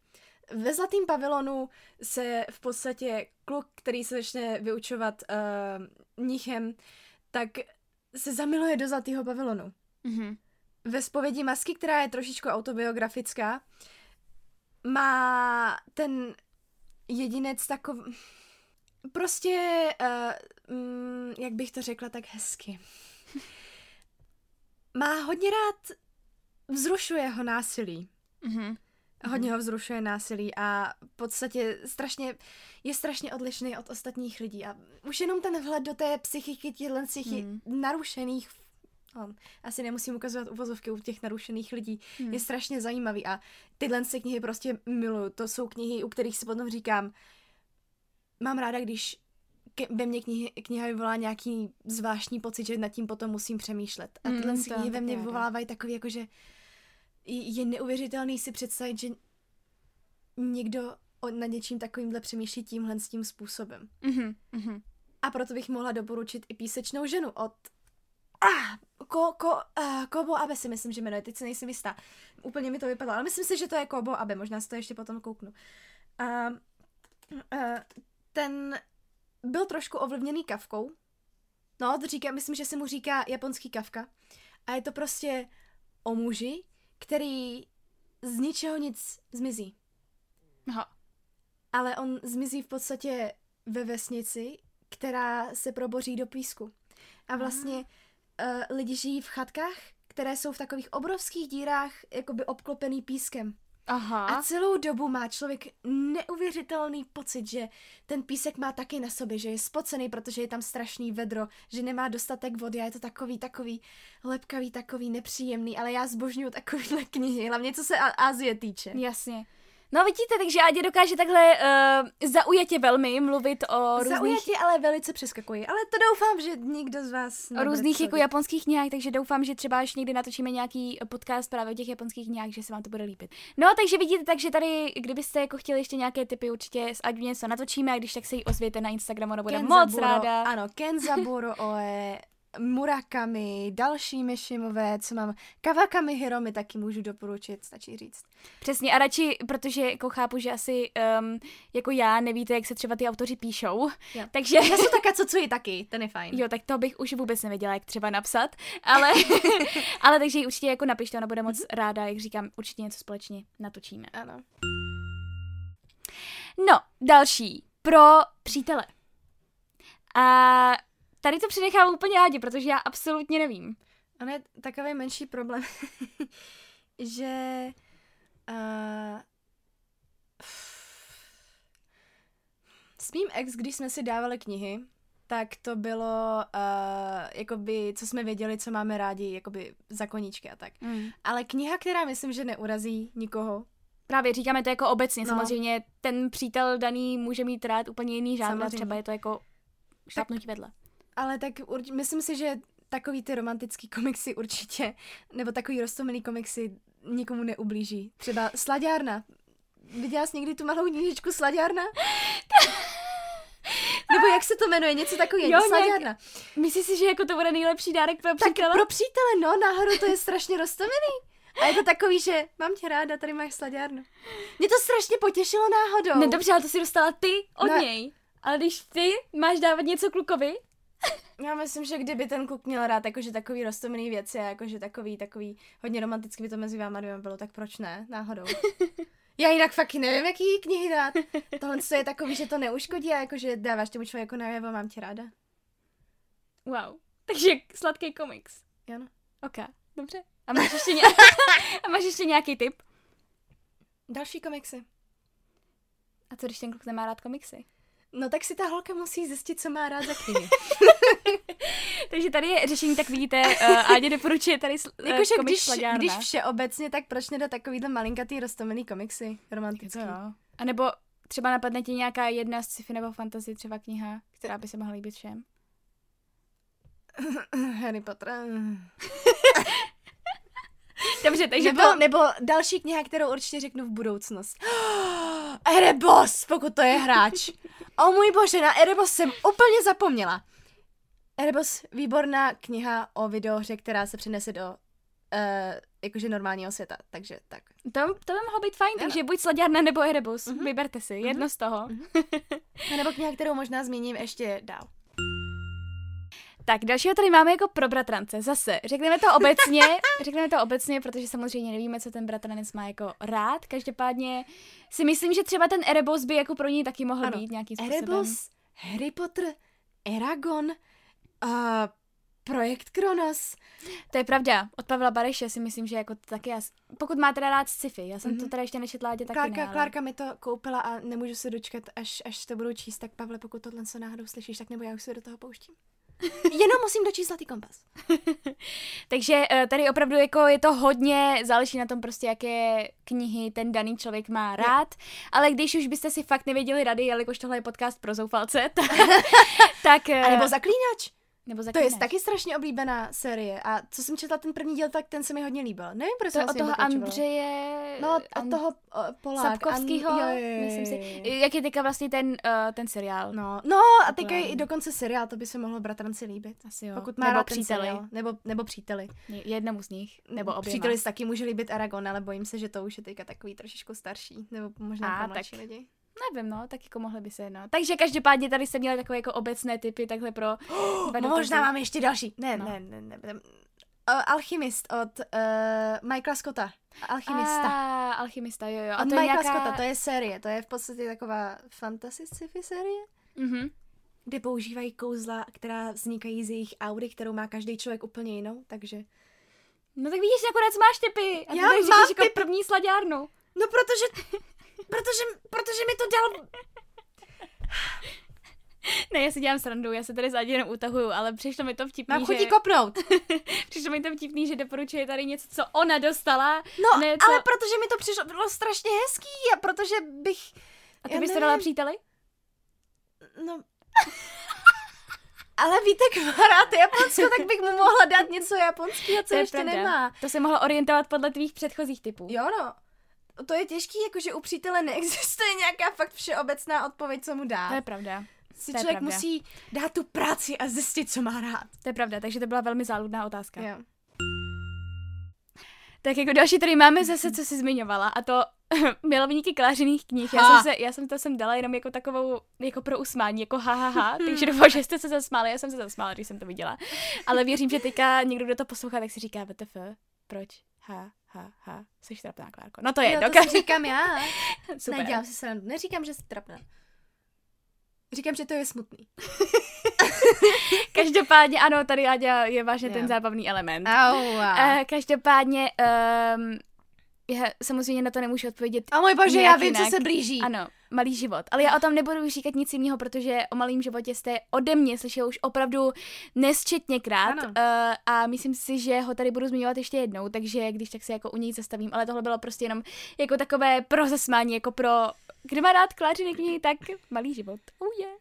Ve Zlatém pavilonu se v podstatě kluk, který se začne vyučovat uh, mnichem, tak se zamiluje do Zlatého pavilonu. Mhm. Ve zpovědi masky, která je trošičku autobiografická, má ten jedinec takový... Prostě, uh, mm, jak bych to řekla tak hezky. Má hodně rád, vzrušuje ho násilí. Mhm. Hodně ho vzrušuje násilí a v podstatě strašně, je strašně odlišný od ostatních lidí. A už jenom ten vhled do té psychiky těchto z těch Hmm. narušených, no, asi nemusím ukazovat uvozovky u těch narušených lidí, Hmm. je strašně zajímavý a tyhle z knihy prostě miluju. To jsou knihy, u kterých si potom říkám, mám ráda, když ke, ve mně knihy, kniha vyvolá nějaký zvláštní pocit, že nad tím potom musím přemýšlet. A Mm, tyhle mám knihy ve mně vyvolávají takový, jakože je neuvěřitelný si představit, že někdo nad něčím takovýmhle přemýšlí tímhle s tím způsobem. Mhm. Mhm. A proto bych mohla doporučit i písečnou ženu od ah, ko, ko, uh, Kobo Abe si myslím, že jmenuje, teď si nejsem jistá. Úplně mi to vypadlo, ale myslím si, že to je Kobo Abe, možná si to ještě potom kouknu. A uh, ten byl trošku ovlivněný kavkou. No, to říká, myslím, že se mu říká japonský kavka. A je to prostě o muži, který z ničeho nic zmizí. Aha. Ale on zmizí v podstatě ve vesnici, která se proboří do písku. A vlastně uh, lidi žijí v chatkách, které jsou v takových obrovských dírách, jakoby obklopený pískem. Aha. A celou dobu má člověk neuvěřitelný pocit, že ten písek má taky na sobě, že je spocený, protože je tam strašný vedro, že nemá dostatek vody a je to takový, takový lepkavý, takový nepříjemný, ale já zbožňuju takovýhle knihy, hlavně co se A- Asie týče. Jasně. No vidíte, takže Adě dokáže takhle uh, zaujatě velmi mluvit o různých, Zaujatě, ale velice přeskakují. Ale to doufám, že nikdo z vás... o různých jako japonských knihách, takže doufám, že třeba až někdy natočíme nějaký podcast právě o těch japonských knihách, že se vám to bude líbit. No, takže vidíte, takže tady, kdybyste jako chtěli ještě nějaké typy, určitě s Adě něco natočíme a když tak se jí ozvěte na Instagramu, no bude moc ráda. Ano, Kenzaburo Oe Murakami, další Mishimové, co mám, Kawakami Hiromi taky můžu doporučit, stačí říct. Přesně a radši, protože jako chápu, že asi um, jako já nevíte, jak se třeba ty autoři píšou, Jo. takže... Já jsem taká, co cuji taky, ten je fajn. Jo, tak to bych už vůbec nevěděla, jak třeba napsat, ale, ale takže ji určitě jako napište, ona bude moc ráda, jak říkám, určitě něco společně natočíme. Ano. No, další. Pro přítele. A tady to přenechám úplně Ádě, protože já absolutně nevím. On je takový menší problém, že uh, s mým ex, když jsme si dávali knihy, tak to bylo, uh, jakoby, co jsme věděli, co máme rádi, jakoby za koníčky a tak. Mm. Ale kniha, která myslím, že neurazí nikoho, Právě říkáme to jako obecně, No. samozřejmě ten přítel daný může mít rád úplně jiný žánr, třeba je to jako šlapnutí vedle. Ale tak urč- myslím si, že takový ty romantický komiksy určitě, nebo takový roztomilý komiksy nikomu neublíží. Třeba Slaďárna. Viděla jsi někdy tu malou knížičku Slaďárna? Nebo jak se to jmenuje? Něco takového. Jo, Slaďárna. Myslíš si, že jako to bude nejlepší dárek pro Tak přítele? pro přítele, no, náhodou to je strašně roztomilý. A je to takový, že mám tě ráda, tady máš slaďárnu. Mě to strašně potěšilo náhodou. Ne, dobře, ale to si dostala ty od Ne. něj. Ale když ty máš dávat něco klukovi, Já myslím, že kdyby ten kluk měl rád jakože takový roztomilý věci, a jakože takový, takový hodně romanticky by to mezi váma dvěma bylo, tak proč ne? Náhodou. Já jinak fakt nevím, jaký knihy dát. Tohle co je takový, že to neuškodí a jakože dáváš tomu člověku najevo, mám tě ráda. wow. Takže sladký komiks. Jo, no. Ok, dobře. A máš ještě, ně- a máš ještě nějaký tip? Další komiksy. A co když ten kluk nemá rád komiksy? No tak si ta holka musí zjistit, co má rád za knihy. Takže tady je řešení, tak vidíte, uh, Ádě doporučuje tady sl- uh, Jakože když, Slaďárna. když všeobecně, tak proč nedat takovýhle malinkatý roztomilý komiksy? Romantický. To jo. A nebo třeba napadne ti nějaká jedna z sci-fi nebo fantasy třeba kniha, která by se mohla líbit všem? Harry Potter. Dobře, takže Nebo, po... nebo další kniha, kterou určitě řeknu v budoucnost. Erebos, pokud to je hráč. O můj bože, na Erebos jsem úplně zapomněla. Erebos, výborná kniha o videohře, která se přenese do uh, jakože normálního světa, takže tak. To, to by mohlo být fajn, Ano. takže buď Slaďárna nebo Erebus, Mhm. vyberte si, jedno z toho. A nebo kniha, kterou možná zmíním ještě dál. Tak, dalšího tady máme jako pro bratrance. Zase, řekneme to obecně, řekneme to obecně, protože samozřejmě nevíme, co ten bratranec má jako rád. Každopádně si myslím, že třeba ten Erebos by jako pro něj taky mohl Ano. být nějakým způsobem. Erebos, Harry Potter, Eragon, uh, Projekt Kronos. To je pravda. Od Pavla Bareše si myslím, že jako taky já, pokud má teda rád sci-fi, já jsem mm-hmm. to teda ještě nečetla, tě taky Klárka, ne, ale... Klárka mi to koupila a nemůžu se dočkat, až, až to budu číst. Tak Pavle, pokud tohle se náhodou slyšíš, tak nebo já už se do toho pouštím. Jenom musím dočíst Zlatý kompas. Takže eh, tady opravdu jako je to hodně, záleží na tom prostě, jaké knihy ten daný člověk má rád, ale když už byste si fakt nevěděli rady, jelikož tohle je podcast pro zoufalce, tak... tak eh, A nebo Zaklínač. Nebo To je taky strašně oblíbená série. A co jsem četla ten první díl, tak ten se mi hodně líbil. Nevím, proč To od toho. Andřeje... No, od An- toho uh, Polák. Sapkovskýho, An- jo, jo, jo, myslím si. Jak je teďka vlastně ten, uh, ten seriál? No, no a teďka je i dokonce seriál, to by se mohlo bratranci líbit. Asi jo. Pokud má nebo rád příteli. seriál. Nebo, nebo příteli. Jednomu z nich. Nebo oběma. Příteli se taky může líbit Aragon, ale bojím se, že to už je teďka takový trošičku starší. Nebo možná A, pro mladší tak. lidi. Nevím, no, tak jako mohli by se, no. Takže každopádně tady jsme měli takové jako obecné typy takhle pro No, dotazy. možná máme ještě další. Ne, No. ne, ne, ne. ne. Uh, Alchymist od uh, Michaela Scotta. Alchymista. A, alchymista, jo, jo. A od to je Michaela nějaká... Scotta, to je série. To je v podstatě taková fantasy sci-fi série, Mhm. kde používají kouzla, která vznikají z jejich aury, kterou má každý člověk úplně jinou, takže... No tak vidíš, nakonec máš typy. A ty Já tady mám jako první slaďárnu. No protože... protože, protože mi to dal... Ne, já si dělám srandu, já se tady zádi jenom utahuju, ale přišlo mi to vtipný, Mám že... chutí kopnout. přišlo mi to vtipný, že doporučuje tady něco, co ona dostala. No, ne, co... ale protože mi to přišlo bylo strašně hezký a protože bych... A ty bys to dala příteli? No... Ale Vítek má rád Japonsko, tak bych mu mohla dát něco japonského, co To je ještě pravda. nemá. To se mohlo orientovat podle tvých předchozích typů. Jo no, to je těžký, jakože u přítele neexistuje nějaká fakt všeobecná odpověď, co mu To dát. je pravda. Si To člověk pravda. musí dát tu práci a zjistit, co má rád. To je pravda, takže to byla velmi záludná otázka. Jo. Tak jako další tady máme zase, co jsi zmiňovala, a to milovníky klářených knih. Já jsem, se, já jsem to sem dala jenom jako takovou, jako pro usmání, jako ha, ha, ha. takže doufám, že jste se zasmáli, já jsem se zasmála, když jsem to viděla. Ale věřím, že teďka někdo, kdo to poslouchá, tak si říká, WTF, proč? Ha, ha, ha, jsi trapná, Klárko. No to je, Jo, jedno, to si říkám já. super. Nedělám si srandu. Neříkám, že jsi trapná. Říkám, že to je smutný. Každopádně, ano, tady Áďa je vážně Jo. ten zábavný element. Aua. Uh, každopádně, um, já samozřejmě na to nemůžu odpovědět A můj bože, já vím, co jinak. se blíží. Ano, malý život. Ale já o tom nebudu říkat nic jiného, protože o malém životě jste ode mě slyšel už opravdu nesčetněkrát. Ano. Uh, a myslím si, že ho tady budu zmiňovat ještě jednou, takže když tak se jako u něj zastavím. Ale tohle bylo prostě jenom jako takové pro zasmání, jako pro... Kdo má rád klářiny knihy, tak malý život. Oh yeah.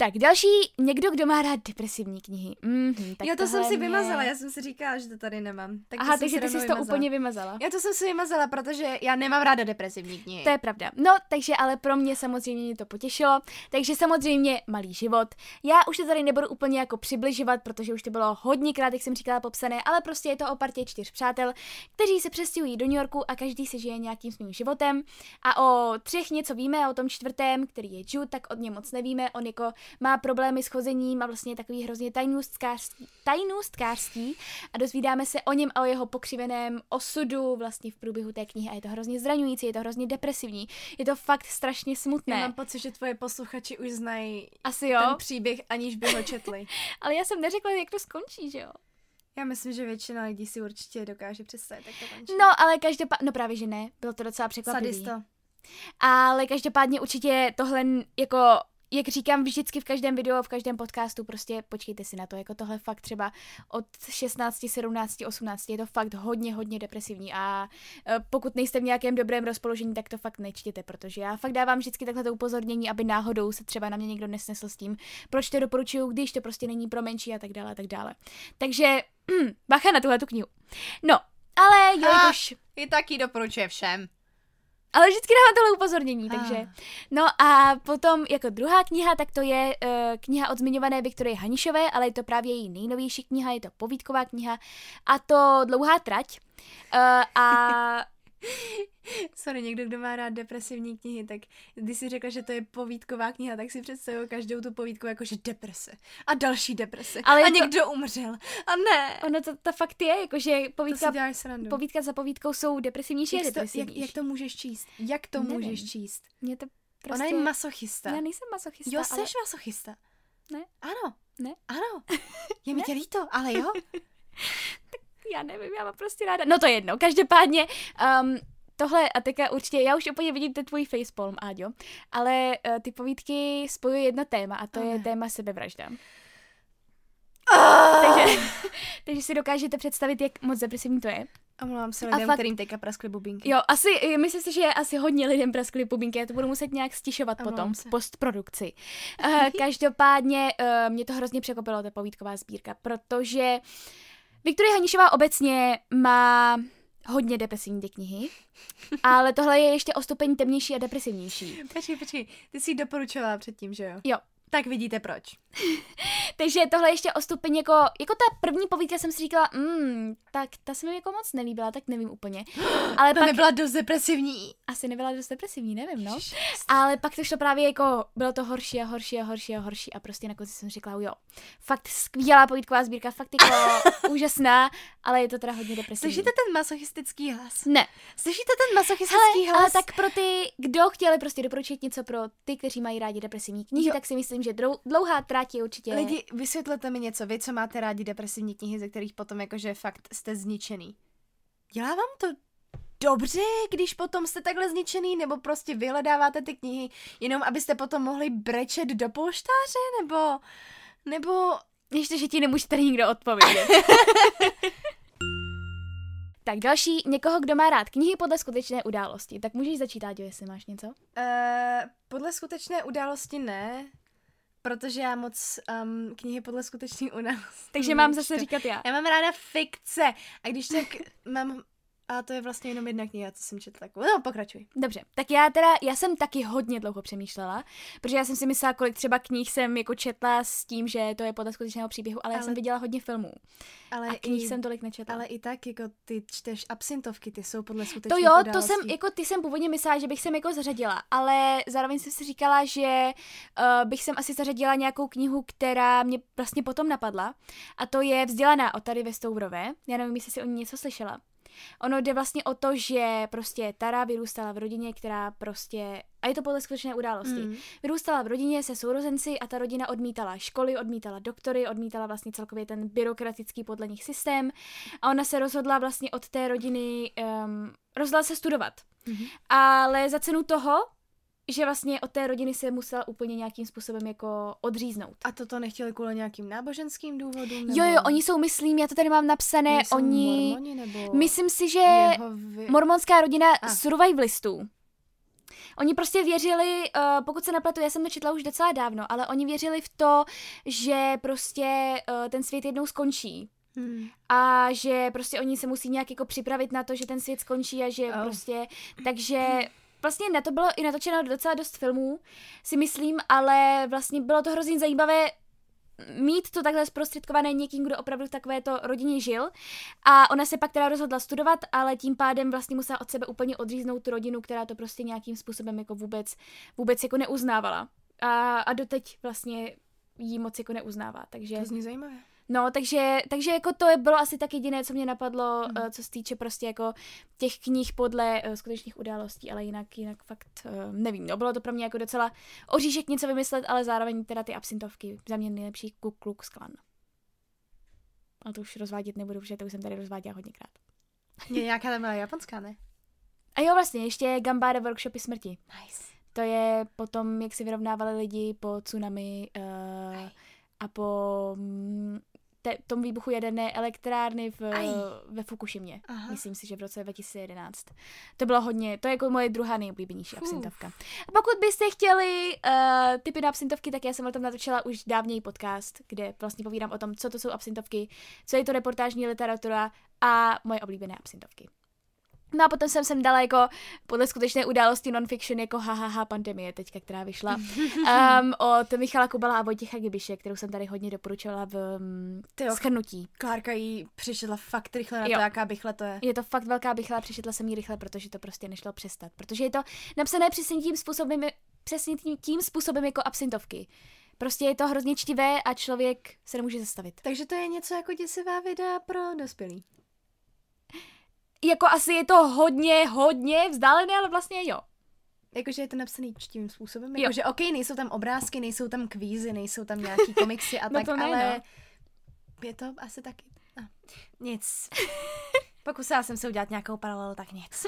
Tak další, někdo, kdo má rád depresivní knihy. Mm-hmm, tak jo, to jsem si mě- vymazala, já jsem si říkala, že to tady nemám. Tak Aha, takže ty jsi to úplně vymazala. Já to jsem si vymazala, protože já nemám ráda depresivní knihy. To je pravda. No, takže ale pro mě samozřejmě mě to potěšilo. Takže samozřejmě malý život. Já už to tady nebudu úplně jako přibližovat, protože už to bylo hodněkrát, jak jsem říkala, popsané, ale prostě je to o partě čtyř přátel, kteří se přestěhují do New Yorku a každý si žije nějakým svým životem. A o třech něco víme, o tom čtvrtém, který je Jude, tak od něj moc nevíme. On jako má problémy s chozením a vlastně je takový hrozně tajnůstkářský, tajnůstkářský a dozvídáme se o něm a o jeho pokřiveném osudu vlastně v průběhu té knihy a je to hrozně zraňující, je to hrozně depresivní, je to fakt strašně smutné. Já mám pocit, že tvoje posluchači už znají Asi jo, ten příběh, aniž by ho četli. ale já jsem neřekla, jak to skončí, že jo? Já myslím, že většina lidí si určitě dokáže představit, jak to končí. No, ale každopádně, no právě, že ne, bylo to docela překvapivý. Sadisto. Ale každopádně určitě tohle jako jak říkám vždycky v každém videu, v každém podcastu, prostě počkejte si na to, jako tohle fakt třeba od 16, 17, 18, je to fakt hodně, hodně depresivní a e, pokud nejste v nějakém dobrém rozpoložení, tak to fakt nečtěte, protože já fakt dávám vždycky takhle to upozornění, aby náhodou se třeba na mě někdo nesnesl s tím, proč to doporučuju, když to prostě není pro menší a tak dále a tak dále. Takže bacha na tuhle tu knihu. No, ale jo, Ha. jakož I taky doporučuje všem. Ale vždycky dávám tohle upozornění, takže. Ah. No a potom jako druhá kniha, tak to je uh, kniha od zmiňované Viktorie Hanišové, ale je to právě její nejnovější kniha, je to povídková kniha a to Dlouhá trať. Uh, a Sorry, někdo, kdo má rád depresivní knihy, tak když si řekla, že to je povídková kniha, tak si představuju každou tu povídku jako, že deprese. A další deprese. Ale a je to- někdo umřel. A ne. ono to, to fakt je, jakože To si povídka, povídka za povídkou jsou depresivnější jak, to, jak, depresivnější. jak to můžeš číst? Jak to Nevím. můžeš číst? Mě to prostě... Ona je masochista. Já nejsem masochista, Jo, ale... jsi masochista. Ne. Ano. Ne. Ano. Je mi tě líto, ale jo. já nevím, já mám prostě ráda. No to je jedno, každopádně um, tohle a teďka určitě, já už úplně vidím ten tvůj facepalm, Áďo, ale uh, ty povídky spojuje jedno téma a to Oh, je téma sebevražda. Ah! Takže, takže si dokážete představit, jak moc depresivní to je. Omlouvám se A lidem, fakt- kterým teďka praskly bubínky. Jo, asi, myslím si, že asi hodně lidem praskly pubinky, já to budu muset nějak stišovat Omlouvám potom se. v postprodukci. Uh, každopádně uh, mě to hrozně překopilo, ta povídková sbírka, protože Viktorie Hanišová obecně má hodně depresivní ty knihy, ale tohle je ještě o stupeň temnější a depresivnější. Počkej, počkej, ty jsi ji doporučovala předtím, že jo? Jo. Tak vidíte proč. Takže tohle ještě o stupeň jako, jako ta první povídka jsem si říkala, mm, tak ta se mi jako moc nelíbila, tak nevím úplně. Ale To pak nebyla dost depresivní. asi nebyla dost depresivní, nevím, no. Ale pak to šlo právě jako, bylo to horší a horší a horší a horší a prostě nakonec jsem řekla, jo, fakt skvělá povídková sbírka, fakt jako úžasná, ale je to teda hodně depresivní. Slyšíte ten masochistický hlas? Ne. Slyšíte ten masochistický Hele, ale hlas? tak pro ty, kdo chtěli prostě doporučit něco pro ty, kteří mají rádi depresivní knihy, Jo. tak si myslím, že drou, dlouhá trať je určitě... Lidi, vysvětlete mi něco, vy, co máte rádi depresivní knihy, ze kterých potom jakože fakt jste zničený. Dělá vám to dobře, když potom jste takhle zničený, nebo prostě vyhledáváte ty knihy jenom, abyste potom mohli brečet do polštáře, nebo, nebo Ještě, že ti nemůže tady nikdo odpovědět. tak další, někoho, kdo má rád knihy podle skutečné události. Tak můžeš začít, Áďo, jestli máš něco? Uh, podle skutečné události ne, protože já moc um, knihy podle skutečné události Takže mám zase říkat já. Já mám ráda fikce a když tak mám A to je vlastně jenom jedna kniha, co jsem četla. No, pokračuj. Dobře, tak já teda, já jsem taky hodně dlouho přemýšlela, protože já jsem si myslela, kolik třeba knih jsem jako četla s tím, že to je podle skutečného příběhu, ale, ale já jsem viděla hodně filmů. Ale a knih i, jsem tolik nečetla. Ale i tak, jako ty čteš absintovky, ty jsou podle skutečných To jo, událostí. to jsem, jako ty jsem původně myslela, že bych sem jako zařadila, ale zároveň jsem si říkala, že uh, bych sem asi zařadila nějakou knihu, která mě vlastně potom napadla a to je Vzdělaná od tady ve Stoubrové. Já nevím, jestli si o ní něco slyšela. Ono jde vlastně o to, že prostě Tara vyrůstala v rodině, která prostě, a je to podle skutečné události, mm. vyrůstala v rodině se sourozenci a ta rodina odmítala školy, odmítala doktory, odmítala vlastně celkově ten byrokratický podle nich systém a ona se rozhodla vlastně od té rodiny, um, rozhodla se studovat. Mm-hmm. Ale za cenu toho že vlastně od té rodiny se musela úplně nějakým způsobem jako odříznout. A toto nechtěli kvůli nějakým náboženským důvodům? Nebo... Jo, jo, oni jsou, myslím, já to tady mám napsané, Nejsou oni... Mormoni, nebo myslím si, že vy... mormonská rodina ah. survivalistů. Oni prostě věřili, uh, pokud se nepletu, já jsem to četla už docela dávno, ale oni věřili v to, že prostě uh, ten svět jednou skončí. Hmm. A že prostě oni se musí nějak jako připravit na to, že ten svět skončí a že oh. prostě, takže vlastně na to bylo i natočeno docela dost filmů, si myslím, ale vlastně bylo to hrozně zajímavé mít to takhle zprostředkované někým, kdo opravdu v takové to rodině žil. A ona se pak teda rozhodla studovat, ale tím pádem vlastně musela od sebe úplně odříznout tu rodinu, která to prostě nějakým způsobem jako vůbec, vůbec jako neuznávala. A, a doteď vlastně jí moc jako neuznává, takže... To zní zajímavé. No, takže, takže jako to bylo asi tak jediné, co mě napadlo, mm. uh, co se týče prostě jako těch knih podle uh, skutečných událostí, ale jinak, jinak fakt uh, nevím, no, bylo to pro mě jako docela oříšek něco vymyslet, ale zároveň teda ty absintovky, za mě nejlepší Ku Klux Klan. Ale to už rozvádět nebudu, protože to už jsem tady rozváděla hodněkrát. Je nějaká tam byla japonská, ne? A jo, vlastně, ještě Gambáre workshopy smrti. Nice. To je potom, jak si vyrovnávali lidi po tsunami uh, a po te, tom výbuchu jaderné elektrárny v, ve Fukushimě. Aha. Myslím si, že v roce 2011. To bylo hodně, to je jako moje druhá nejoblíbenější Uf. absintovka. A pokud byste chtěli uh, typy na absintovky, tak já jsem o tom natočila už dávněji podcast, kde vlastně povídám o tom, co to jsou absintovky, co je to reportážní literatura a moje oblíbené absintovky. No a potom jsem sem dala jako podle skutečné události non-fiction jako hahaha pandemie teďka, která vyšla um, od Michala Kubala a Vojtěcha Gibiše, kterou jsem tady hodně doporučovala v um, schrnutí. Klárka jí přišla fakt rychle na jo. to, jaká bychle to je. Je to fakt velká bychla, přišla jsem jí rychle, protože to prostě nešlo přestat. Protože je to napsané přesně tím způsobem, přesně tím, tím způsobem jako absintovky. Prostě je to hrozně čtivé a člověk se nemůže zastavit. Takže to je něco jako děsivá videa pro dospělí jako asi je to hodně, hodně vzdálené, ale vlastně jo. Jakože je to napsaný čtivým způsobem. Jakože ok, nejsou tam obrázky, nejsou tam kvízy, nejsou tam nějaký komiksy a no tak, to ne, ale no. je to asi taky. No. Nic. Pokusila jsem se udělat nějakou paralelu, tak nic.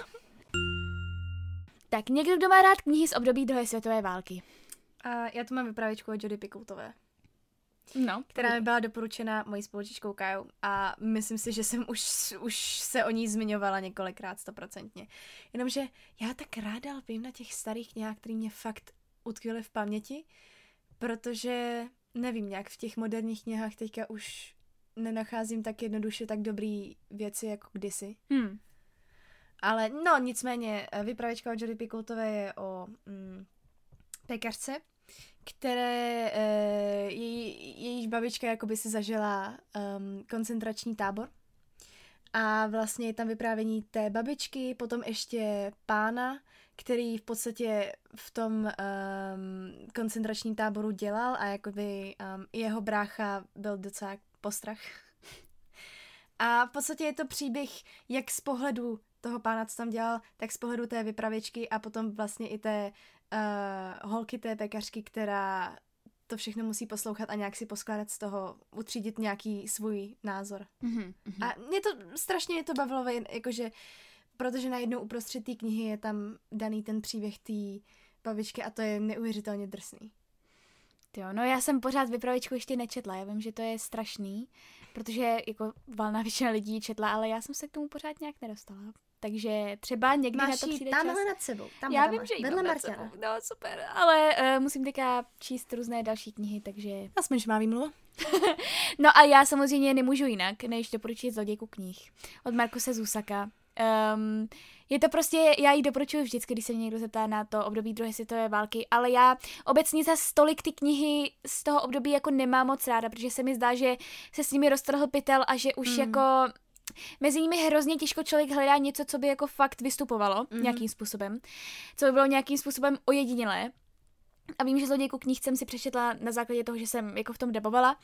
Tak někdo, kdo má rád knihy z období druhé světové války. A já tu mám vypravěčku od Jody Pikoutové. No, která mi byla doporučena mojí spolučičkou Kajou a myslím si, že jsem už, už se o ní zmiňovala několikrát stoprocentně. Jenomže já tak ráda vím na těch starých knihách, které mě fakt utkvěly v paměti, protože nevím, nějak v těch moderních knihách teďka už nenacházím tak jednoduše tak dobrý věci jako kdysi. Hmm. Ale no, nicméně, vypravěčka od Jody Picoultové je o mm, pekařce, které e, její, jejíž babička jakoby si zažila um, koncentrační tábor. A vlastně je tam vyprávění té babičky, potom ještě pána, který v podstatě v tom um, koncentračním táboru dělal a jakoby um, jeho brácha byl docela postrach. A v podstatě je to příběh jak z pohledu toho pána, co tam dělal, tak z pohledu té vypravěčky a potom vlastně i té uh, holky té pekařky, která to všechno musí poslouchat a nějak si poskládat z toho, utřídit nějaký svůj názor. Mm-hmm. A mě to, strašně mě to bavilo, jakože, protože najednou uprostřed té knihy je tam daný ten příběh té babičky a to je neuvěřitelně drsný. Jo, no já jsem pořád vypravičku ještě nečetla, já vím, že to je strašný, protože jako valná většina lidí četla, ale já jsem se k tomu pořád nějak nedostala. Takže třeba někdy Máš na to přijde tamhle čas. nad sebou. Tam Já tam vím, že vedle Martina. No, super, ale uh, musím teďka číst různé další knihy, takže... Aspoň, že má výmluvu. no a já samozřejmě nemůžu jinak, než doporučit Zlodějku knih od Markuse Zusaka. Um, je to prostě, já ji doporučuji vždycky, když se mě někdo zeptá na to období druhé světové války, ale já obecně za stolik ty knihy z toho období jako nemám moc ráda, protože se mi zdá, že se s nimi roztrhl pytel a že už mm. jako mezi nimi hrozně těžko člověk hledá něco, co by jako fakt vystupovalo mm. nějakým způsobem, co by bylo nějakým způsobem ojedinělé. A vím, že zlodějku knih jsem si přečetla na základě toho, že jsem jako v tom debovala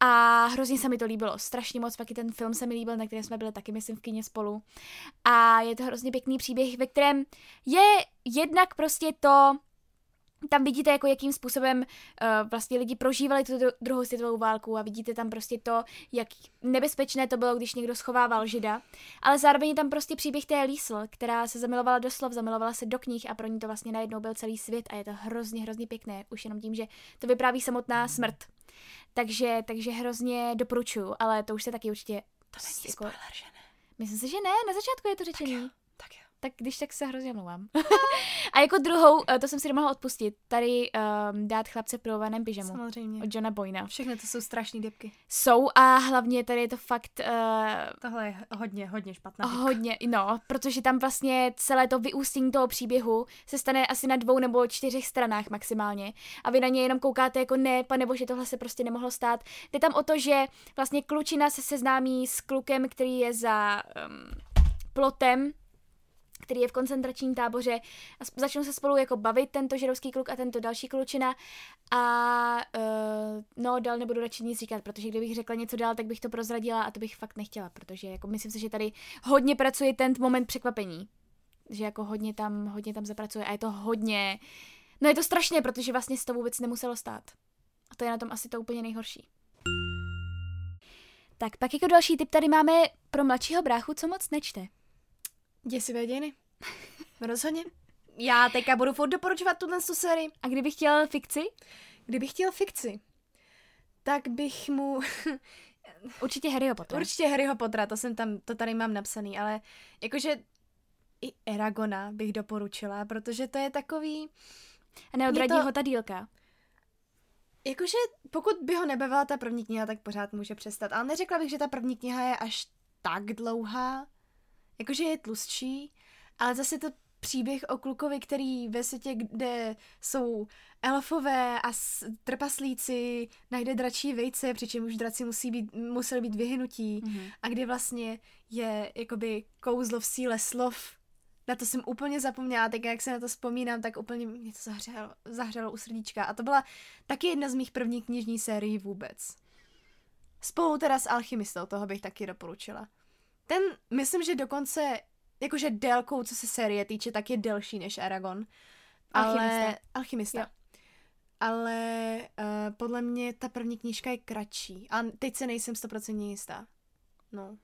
a hrozně se mi to líbilo, strašně moc, pak i ten film se mi líbil, na kterém jsme byli taky, myslím, v kině spolu. A je to hrozně pěkný příběh, ve kterém je jednak prostě to, tam vidíte, jako jakým způsobem uh, vlastně lidi prožívali tu druhou světovou válku a vidíte tam prostě to, jak nebezpečné to bylo, když někdo schovával žida. Ale zároveň je tam prostě příběh té Liesl, která se zamilovala do slov, zamilovala se do knih a pro ní to vlastně najednou byl celý svět a je to hrozně, hrozně pěkné, už jenom tím, že to vypráví samotná smrt. Takže, takže hrozně doporučuju, ale to už se taky určitě... To není jako... spoiler, že ne? Myslím si, že ne, na začátku je to řečení. Tak když tak se hrozně mluvám. a jako druhou, eh, to jsem si nemohla odpustit, tady um, dát chlapce v provovaném pyžamu. Samozřejmě. Od Johna Boyna. Všechny to jsou strašné depky. Jsou a hlavně tady je to fakt... Uh, Tohle je hodně, hodně špatná depka. Hodně, no, protože tam vlastně celé to vyústění toho příběhu se stane asi na dvou nebo čtyřech stranách maximálně. A vy na ně jenom koukáte jako ne, pane bože, tohle se prostě nemohlo stát. Jde tam o to, že vlastně klučina se seznámí s klukem, který je za um, plotem který je v koncentračním táboře a začnou se spolu jako bavit tento židovský kluk a tento další klučina a uh, no dál nebudu radši nic říkat, protože kdybych řekla něco dál, tak bych to prozradila a to bych fakt nechtěla, protože jako myslím si, že tady hodně pracuje ten moment překvapení, že jako hodně tam, hodně tam zapracuje a je to hodně, no je to strašné, protože vlastně se to vůbec nemuselo stát. A to je na tom asi to úplně nejhorší. Tak pak jako další tip tady máme pro mladšího bráchu, co moc nečte. Děsivé dějiny. Rozhodně. Já teďka budu furt doporučovat tuhle sérii. A kdybych chtěl fikci? Kdybych chtěl fikci, tak bych mu... Určitě Harryho Pottera. Určitě Harryho Pottera, to jsem tam, to tady mám napsaný, ale jakože i Eragona bych doporučila, protože to je takový... A neodradí to... ho ta dílka. Jakože pokud by ho nebavila ta první kniha, tak pořád může přestat. Ale neřekla bych, že ta první kniha je až tak dlouhá. Jakože je tlustší, ale zase to příběh o klukovi, který ve světě, kde jsou elfové a trpaslíci, najde dračí vejce, přičemž draci musí být, museli být vyhynutí mm-hmm. a kdy vlastně je jakoby kouzlo v síle slov. Na to jsem úplně zapomněla, tak jak se na to vzpomínám, tak úplně mě to zahřelo, zahřelo u srdíčka. A to byla taky jedna z mých prvních knižní sérií vůbec. Spolu teda s Alchymistou, toho bych taky doporučila. Ten, myslím, že dokonce, jakože délkou, co se série týče, tak je delší než Aragon. Alchymista. Ale, alchymista. Jo. Ale uh, podle mě ta první knížka je kratší. A teď se nejsem stoprocentně jistá. No.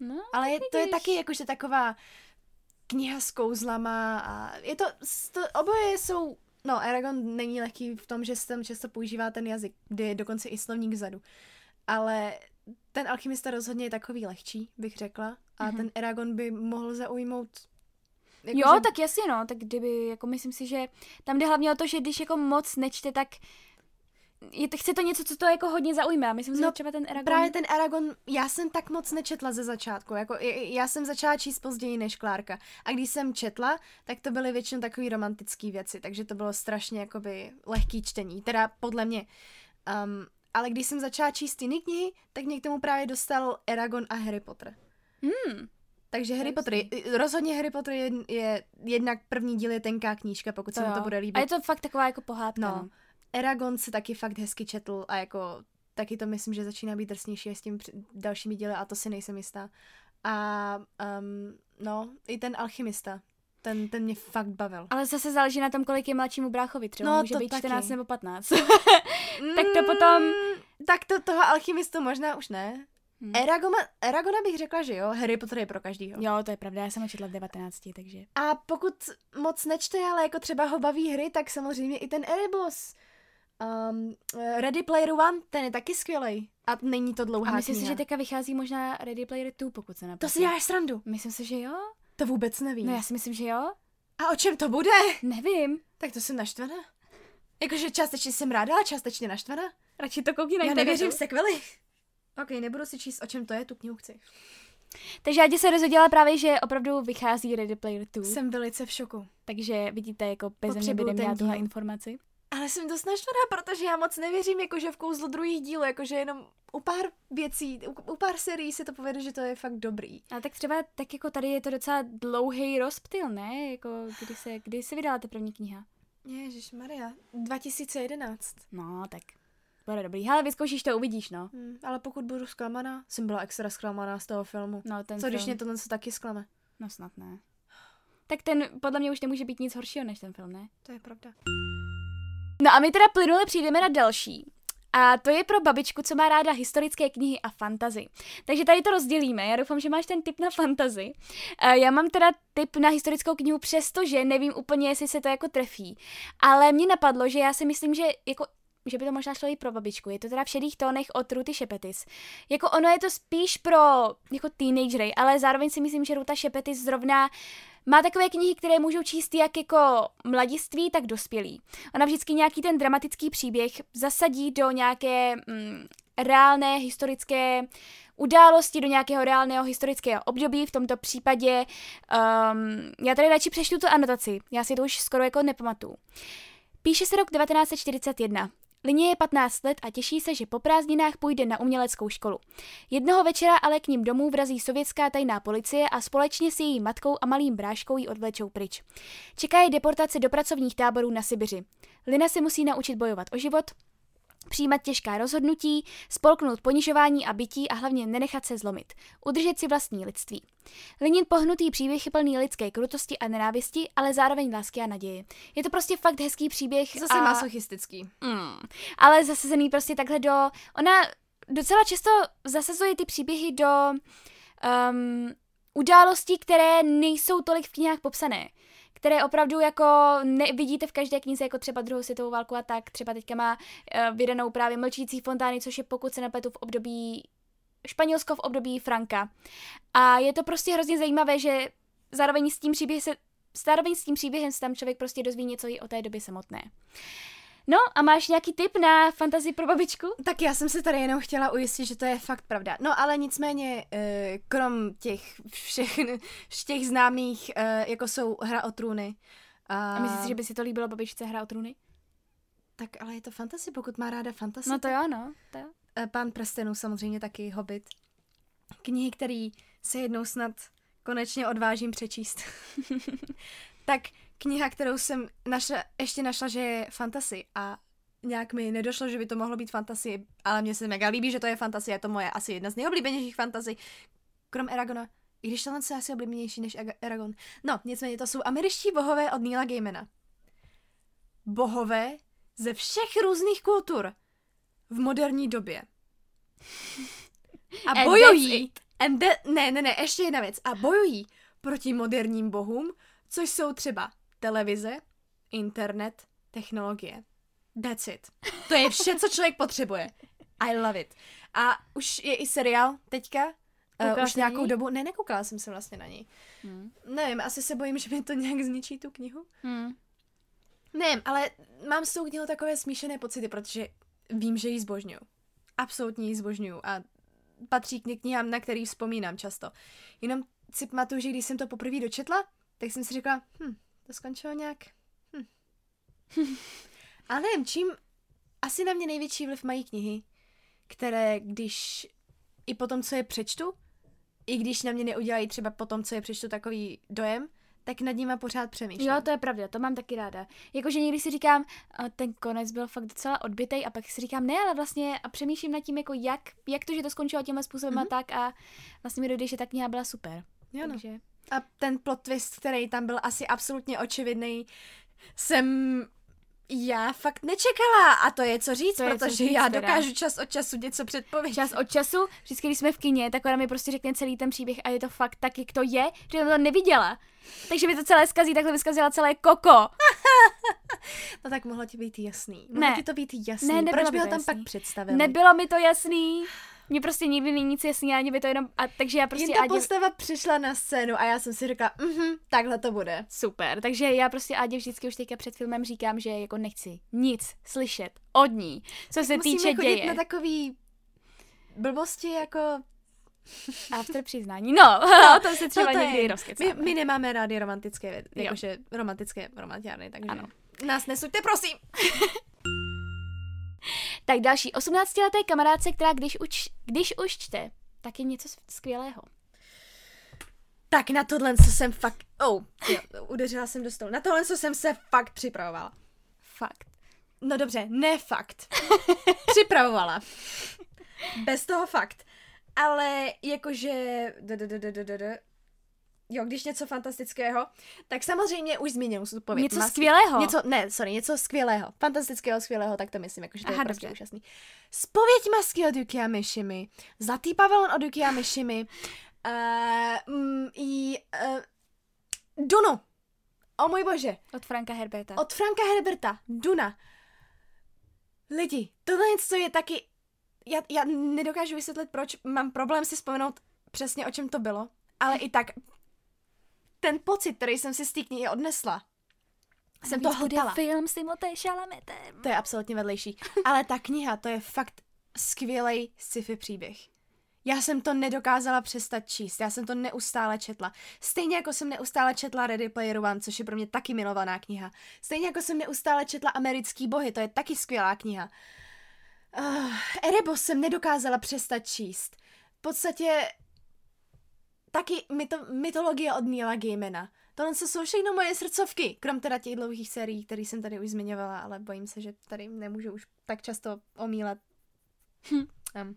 no Ale je, to je taky jakože taková kniha s kouzlama a je to, to oboje jsou, no Aragon není lehký v tom, že se tam často používá ten jazyk, kde je dokonce i slovník vzadu. Ale ten alchymista rozhodně je takový lehčí, bych řekla. A mm-hmm. ten Eragon by mohl zaujmout jako jo, že... tak jasně no, tak kdyby, jako myslím si, že tam jde hlavně o to, že když jako moc nečte, tak je, chce to něco, co to jako hodně zaujme. A myslím si, no, že třeba ten Eragon... Právě ten Eragon, já jsem tak moc nečetla ze začátku. Jako, já jsem začala číst později než Klárka. A když jsem četla, tak to byly většinou takové romantické věci, takže to bylo strašně jakoby lehký čtení. Teda podle mě. Um, ale když jsem začala číst jiné knihy, tak mě k tomu právě dostal Eragon a Harry Potter. Hmm. Takže Harry Potter, rozhodně Harry Potter je, je jednak první díl je tenká knížka, pokud to se mi to bude líbit. A je to fakt taková jako pohádka. No. no. Eragon se taky fakt hezky četl a jako taky to myslím, že začíná být drsnější s tím dalšími díly a to si nejsem jistá. A um, no, i ten alchymista, ten, ten mě fakt bavil. Ale zase záleží na tom, kolik je mladšímu bráchovi. Třeba no, může být taky. 14 nebo 15. tak to potom... Tak to toho alchymistu možná už ne. Hmm. Eragona, Eragona bych řekla, že jo. Harry Potter je pro každýho. Jo, to je pravda, já jsem ho četla v 19, takže. A pokud moc nečte, ale jako třeba ho baví hry, tak samozřejmě i ten Erebos. Um, Ready Player One, ten je taky skvělý. A není to dlouhá A myslím kniha. si, že teďka vychází možná Ready Player 2, pokud se například. To si děláš srandu. Myslím si, že jo. To vůbec nevím. No já si myslím, že jo. A o čem to bude? Nevím. Tak to jsem naštvaná. Jakože částečně jsem ráda, ale částečně naštvaná. Radši to koukni na Já nevěřím sekvely. Ok, nebudu si číst, o čem to je, tu knihu chci. Takže já se dozvěděla právě, že opravdu vychází Ready Player 2. Jsem velice v šoku. Takže vidíte, jako bez mě Potřebuju bude ten měla tuhle informaci. Ale jsem dost naštvaná, protože já moc nevěřím, jakože v kouzlo druhých dílů, jakože jenom u pár věcí, u, u pár serií se to povede, že to je fakt dobrý. A tak třeba, tak jako tady je to docela dlouhý rozptyl, ne? Jako, kdy se, kdy se vydala ta první kniha? Ježíš Maria, 2011. No, tak bude dobrý. Ale vyzkoušíš to, uvidíš, no. Hmm, ale pokud budu zklamaná, jsem byla extra zklamaná z toho filmu. No, ten Co když film, mě tohle taky zklame? No snad ne. Tak ten podle mě už nemůže být nic horšího než ten film, ne? To je pravda. No a my teda plynule přijdeme na další. A to je pro babičku, co má ráda historické knihy a fantazy. Takže tady to rozdělíme. Já doufám, že máš ten tip na fantazy. Já mám teda tip na historickou knihu, přestože nevím úplně, jestli se to jako trefí. Ale mě napadlo, že já si myslím, že jako že by to možná šlo i pro babičku. Je to teda v šedých tónech od Ruty Šepetis. Jako ono je to spíš pro jako teenagery, ale zároveň si myslím, že Ruta Šepetis zrovna má takové knihy, které můžou číst jak jako mladiství, tak dospělí. Ona vždycky nějaký ten dramatický příběh zasadí do nějaké mm, reálné historické události, do nějakého reálného historického období, v tomto případě um, já tady radši přečtu tu anotaci, já si to už skoro jako nepamatuju. Píše se rok 1941. Lině je 15 let a těší se, že po prázdninách půjde na uměleckou školu. Jednoho večera ale k ním domů vrazí sovětská tajná policie a společně s její matkou a malým bráškou ji odvlečou pryč. Čeká je deportace do pracovních táborů na Sibiři. Lina se musí naučit bojovat o život, přijímat těžká rozhodnutí, spolknout ponižování a bytí a hlavně nenechat se zlomit. Udržet si vlastní lidství. Linin pohnutý příběh je plný lidské krutosti a nenávisti, ale zároveň lásky a naděje. Je to prostě fakt hezký příběh. Zase a... masochistický. Mm, ale zasazený prostě takhle do... Ona docela často zasazuje ty příběhy do um, událostí, které nejsou tolik v knihách popsané které opravdu jako nevidíte v každé knize, jako třeba druhou světovou válku a tak. Třeba teďka má uh, vydanou právě Mlčící fontány, což je pokud se nepletu v období Španělsko v období Franka. A je to prostě hrozně zajímavé, že zároveň s tím příběhem se zároveň s tím příběhem se tam člověk prostě dozví něco i o té době samotné. No a máš nějaký tip na fantazii pro babičku? Tak já jsem se tady jenom chtěla ujistit, že to je fakt pravda. No ale nicméně, eh, krom těch všech těch známých, eh, jako jsou Hra o trůny. A myslíš si, že by si to líbilo babičce Hra o trůny? Tak ale je to fantasy, pokud má ráda fantasy. No to jo, no. To jo. Eh, Pán prstenů samozřejmě taky, Hobbit. Knihy, které se jednou snad konečně odvážím přečíst. tak kniha, kterou jsem našla, ještě našla, že je fantasy a nějak mi nedošlo, že by to mohlo být fantasy, ale mně se mega líbí, že to je fantasy, je to moje asi jedna z nejoblíbenějších fantasy, krom Eragona. I když tohle je asi oblíbenější než Eragon. No, nicméně to jsou američtí bohové od Neila Gaimana. Bohové ze všech různých kultur v moderní době. A bojují. And that, ne, ne, ne, ještě jedna věc. A bojují proti moderním bohům, což jsou třeba televize, internet, technologie. That's it. To je vše, co člověk potřebuje. I love it. A už je i seriál teďka, uh, už nějakou něj? dobu. Ne, nekoukala jsem se vlastně na něj. Hmm. Nevím, asi se bojím, že mi to nějak zničí tu knihu. Hmm. Nevím, ale mám s tou knihou takové smíšené pocity, protože vím, že ji zbožňuju. Absolutně ji zbožňuju a patří k knihám, na který vzpomínám často. Jenom si pamatuju, že když jsem to poprvé dočetla, tak jsem si řekla, hm, to skončilo nějak, hm. A nevím, čím asi na mě největší vliv mají knihy, které když i po tom, co je přečtu, i když na mě neudělají třeba po tom, co je přečtu takový dojem, tak nad nima pořád přemýšlím. Jo, to je pravda, to mám taky ráda. Jakože někdy si říkám, ten konec byl fakt docela odbitej a pak si říkám, ne, ale vlastně a přemýšlím nad tím, jako jak, jak to, že to skončilo tímhle způsobem mm-hmm. a tak a vlastně mi dojde, že ta kniha byla super. Jo, no. Takže... A ten plot twist, který tam byl asi absolutně očividný, jsem já fakt nečekala. A to je co říct, To je co protože říct já teda. dokážu čas od času něco předpovědět. Čas od času, vždycky, když jsme v kině, tak ona mi prostě řekne celý ten příběh a je to fakt tak, jak to je, že jsem to neviděla. Takže mi to celé zkazí, takhle by zkazila celé koko. No tak mohlo ti být jasný. Mohlo Ne. ti to být jasný. Ne, Proč by ho tam jasný. pak představili? Nebylo mi to jasný. Mně prostě nikdy není nic jasný, ani by to jenom, a, takže já prostě Jen ta Ádě, postava přišla na scénu a já jsem si řekla, mhm, takhle to bude. super, takže já prostě Ádě vždycky už teďka před filmem říkám, že jako nechci nic slyšet od ní, co se Musíme týče chodit děje. na takový blbosti jako After přiznání. No, no to se třeba to je- někdy My, rozkecáme. my nemáme rádi romantické, jakože romantické romantiárny, takže Ano. nás nesuďte, prosím. Tak další, 18-leté kamarádce, která když, uč, když už čte, tak je něco skvělého. Tak na tohle, co jsem fakt... Oh, jo, udeřila jsem do stolu. Na tohle, co jsem se fakt připravovala. Fakt. No dobře, ne fakt. Připravovala. Bez toho fakt. Ale jakože... Jo, když něco fantastického, tak samozřejmě už zmíním odpověď. Něco Mas- skvělého. Něco, ne, sorry, něco skvělého. Fantastického, skvělého, tak to myslím, jakože to Aha, je prostě dobře. úžasný. Spověď masky od Yuki a Mishimi, Zlatý pavilon od Yuki a Mishimi, uh, mm, i uh, Dunu. O můj bože. Od Franka Herberta. Od Franka Herberta, Duna. Lidi, tohle něco je taky... Já, já nedokážu vysvětlit, proč mám problém si vzpomenout přesně, o čem to bylo, ale i tak ten pocit, který jsem si z té knihy odnesla, jsem to hltala. film s Timothée Chalametem. To je absolutně vedlejší. Ale ta kniha, to je fakt skvělý sci-fi příběh. Já jsem to nedokázala přestat číst, já jsem to neustále četla. Stejně jako jsem neustále četla Ready Player One, což je pro mě taky milovaná kniha. Stejně jako jsem neustále četla Americký bohy, to je taky skvělá kniha. Uh, Erebos jsem nedokázala přestat číst. V podstatě taky myto, mytologie od Neila Gaimana. Tohle jsou všechno moje srdcovky, krom teda těch dlouhých sérií, které jsem tady už zmiňovala, ale bojím se, že tady nemůžu už tak často omílat. Hm. Um.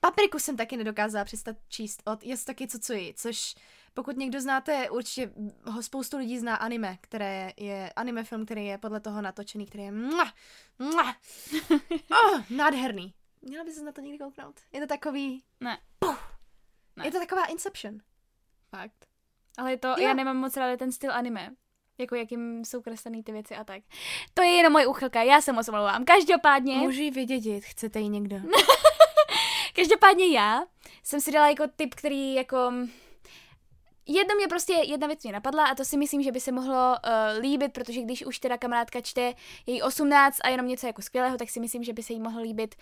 Papriku jsem taky nedokázala přestat číst od Yasutaki Tsutsui, což pokud někdo znáte, určitě ho spoustu lidí zná anime, které je anime film, který je podle toho natočený, který je mua, mua, oh, nádherný. Měla bys na to někdy kouknout? Je to takový, Ne. Ne. je to taková Inception. Fakt. Ale je to, Jo. já nemám moc ráda ten styl anime. Jako jakým jsou kreslený ty věci a tak. To je jenom moje uchylka, já se moc omlouvám. Každopádně, Můžu ji vydědit, chcete ji někdo? každopádně já jsem si dala jako tip, který jako... Jedno mě prostě, jedna věc mě napadla a to si myslím, že by se mohlo uh, líbit, protože když už teda kamarádka čte její 18 a jenom něco jako skvělého, tak si myslím, že by se jí mohlo líbit.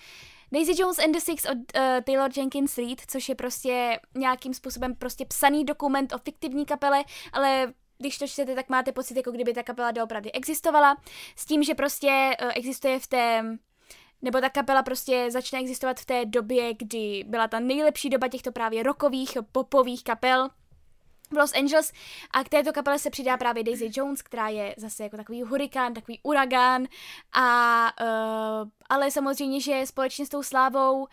Daisy Jones and the Six od uh, Taylor Jenkins Reid, což je prostě nějakým způsobem prostě psaný dokument o fiktivní kapele, ale když to čtete, tak máte pocit, jako kdyby ta kapela doopravdy existovala, s tím, že prostě uh, existuje v té nebo ta kapela prostě začne existovat v té době, kdy byla ta nejlepší doba těchto právě rockových, popových kapel Los Angeles a k této kapele se přidá právě Daisy Jones, která je zase jako takový hurikán, takový uragán a uh, ale samozřejmě, že společně s tou slávou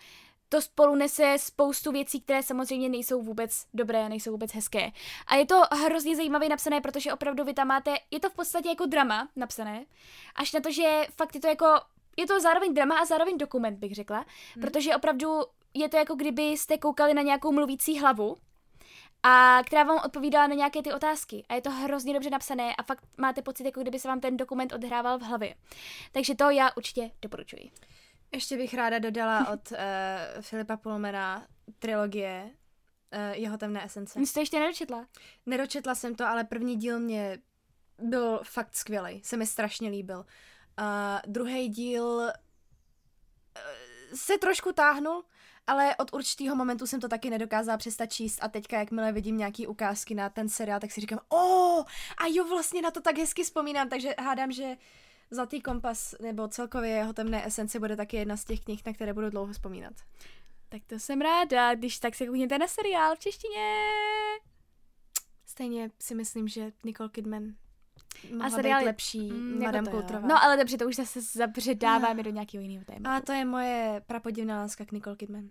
to spolu nese spoustu věcí, které samozřejmě nejsou vůbec dobré, nejsou vůbec hezké. A je to hrozně zajímavě napsané, protože opravdu vy tam máte, je to v podstatě jako drama napsané, až na to, že fakt je to jako, je to zároveň drama a zároveň dokument, bych řekla, hmm. protože opravdu je to jako kdyby jste koukali na nějakou mluvící hlavu, a která vám odpovídala na nějaké ty otázky. A je to hrozně dobře napsané a fakt máte pocit, jako kdyby se vám ten dokument odhrával v hlavě. Takže to já určitě doporučuji. Ještě bych ráda dodala od uh, Filipa Pulmera trilogie uh, Jeho temné esence. Jsi to ještě nedočetla? Nedočetla jsem to, ale první díl mě byl fakt skvělý. Se mi strašně líbil. Uh, druhý díl uh, se trošku táhnul, ale od určitého momentu jsem to taky nedokázala přestat číst a teďka, jakmile vidím nějaký ukázky na ten seriál, tak si říkám, o, a jo, vlastně na to tak hezky vzpomínám, takže hádám, že Zlatý kompas nebo celkově jeho temné esence bude taky jedna z těch knih, na které budu dlouho vzpomínat. Tak to jsem ráda, když tak se koukněte na seriál v češtině. Stejně si myslím, že Nicole Kidman mohla A být seriál je- lepší Mm, Madame jako. Coulterová. No ale dobře, to už zase zabředáváme do nějakého jiného tématu. A to je moje prapodivná láska k Nicole Kidman.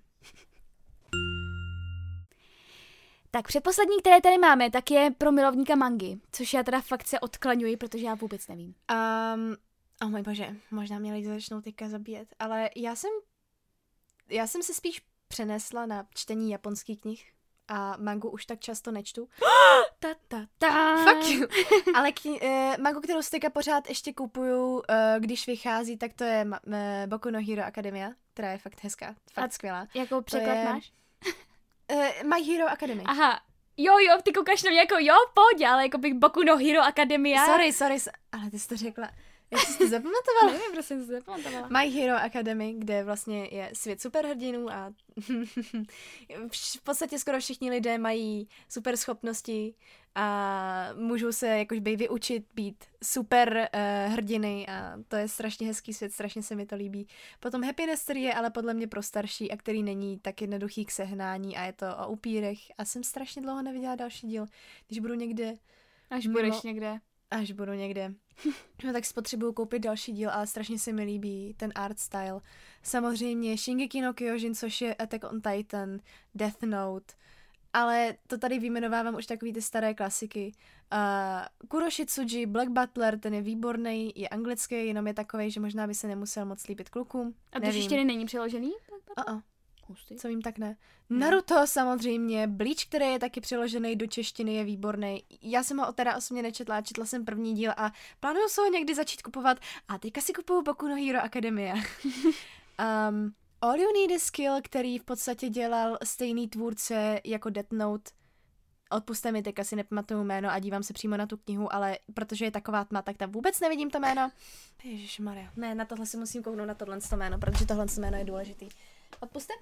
Tak předposlední, které tady máme, tak je pro milovníka mangy, což já teda fakt se odklaňuji, protože já vůbec nevím. Um, oh můj bože, možná mě lidi začnou teďka zabíjet, ale já jsem, já jsem se spíš přenesla na čtení japonských knih a mangu už tak často nečtu. Ta, ta, ta. Fuck you. Ale kni- uh, mangu, kterou si teďka pořád ještě kupuju, uh, když vychází, tak to je uh, Boku no Hero Academia, která je fakt hezká, fakt A- skvělá. Jako překlad je- máš? Uh, My Hero Academy. Aha. Jo, jo, ty koukáš na mě jako jo, pojď, ale jako bych Boku no Hero Academia. Sorry, sorry, so- ale ty jsi to řekla. Jak jsi to zapamatovala? Nevím, prostě jsem si zapamatovala. My Hero Academy, kde vlastně je svět superhrdinů a v podstatě skoro všichni lidé mají super schopnosti a můžou se jakož by vyučit být super uh, hrdiny a to je strašně hezký svět, strašně se mi to líbí. Potom Happiness, který je ale podle mě pro starší a který není tak jednoduchý k sehnání a je to o upírech a jsem strašně dlouho neviděla další díl. Když budu někde Až Mimo- budeš někde. Až budu někde, no, tak si potřebuju koupit další díl, ale strašně se mi líbí ten art style. Samozřejmě Shingeki no Kyojin, což je Attack on Titan, Death Note, ale to tady vyjmenovávám už takový ty staré klasiky. Uh, Kuroshi Tsuji, Black Butler, ten je výborný, je anglický, jenom je takový, že možná by se nemusel moc líbit klukům. A to ještě není přeložený? Uh-uh. Hustý. Co vím, tak ne. Naruto samozřejmě, Bleach, který je taky přeložený do češtiny, je výborný. Já jsem ho teda osobně nečetla, četla jsem první díl a plánuju se ho někdy začít kupovat a teďka si kupuju Boku no Hero Academia. um, All You Need is Skill, který v podstatě dělal stejný tvůrce jako Death Note. Odpuste mi, teďka si nepamatuju jméno a dívám se přímo na tu knihu, ale protože je taková tma, tak tam vůbec nevidím to jméno. Ježíš Maria. Ne, na tohle si musím kouknout na tohle to jméno, protože tohle jméno je důležitý. Odpuste?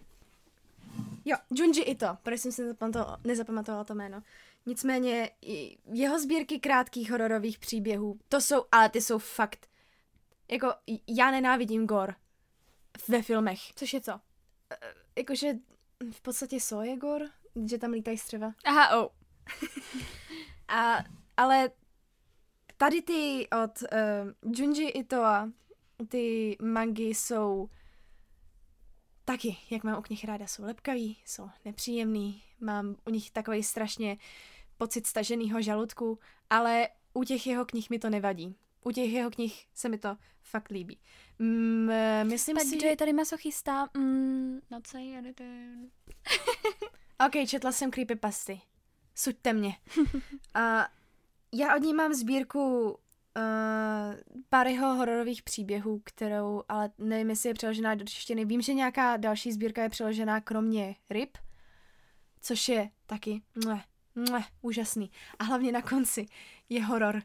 Jo, Junji Ito, proč jsem si nezapamatovala, nezapamatovala to jméno. Nicméně jeho sbírky krátkých hororových příběhů, to jsou, ale ty jsou fakt, jako já nenávidím gore ve filmech. Což je co? Jakože v podstatě so je gore, že tam lítají střeva. Aha, oh. A, ale tady ty od uh, Junji Itoa, ty mangy jsou taky, jak mám u knih ráda, jsou lepkavý, jsou nepříjemný, mám u nich takový strašně pocit staženého žaludku, ale u těch jeho knih mi to nevadí. U těch jeho knih se mi to fakt líbí. Mm, myslím Tak si, kdo je tady masochista? Mm, no co je ten? Ok, četla jsem creepypasty. Suďte mě. A já od ní mám sbírku uh, pár jeho hororových příběhů, kterou, ale nevím, jestli je přeložená do češtiny. Vím, že nějaká další sbírka je přeložená kromě ryb, což je taky mle, mle, úžasný. A hlavně na konci je horor.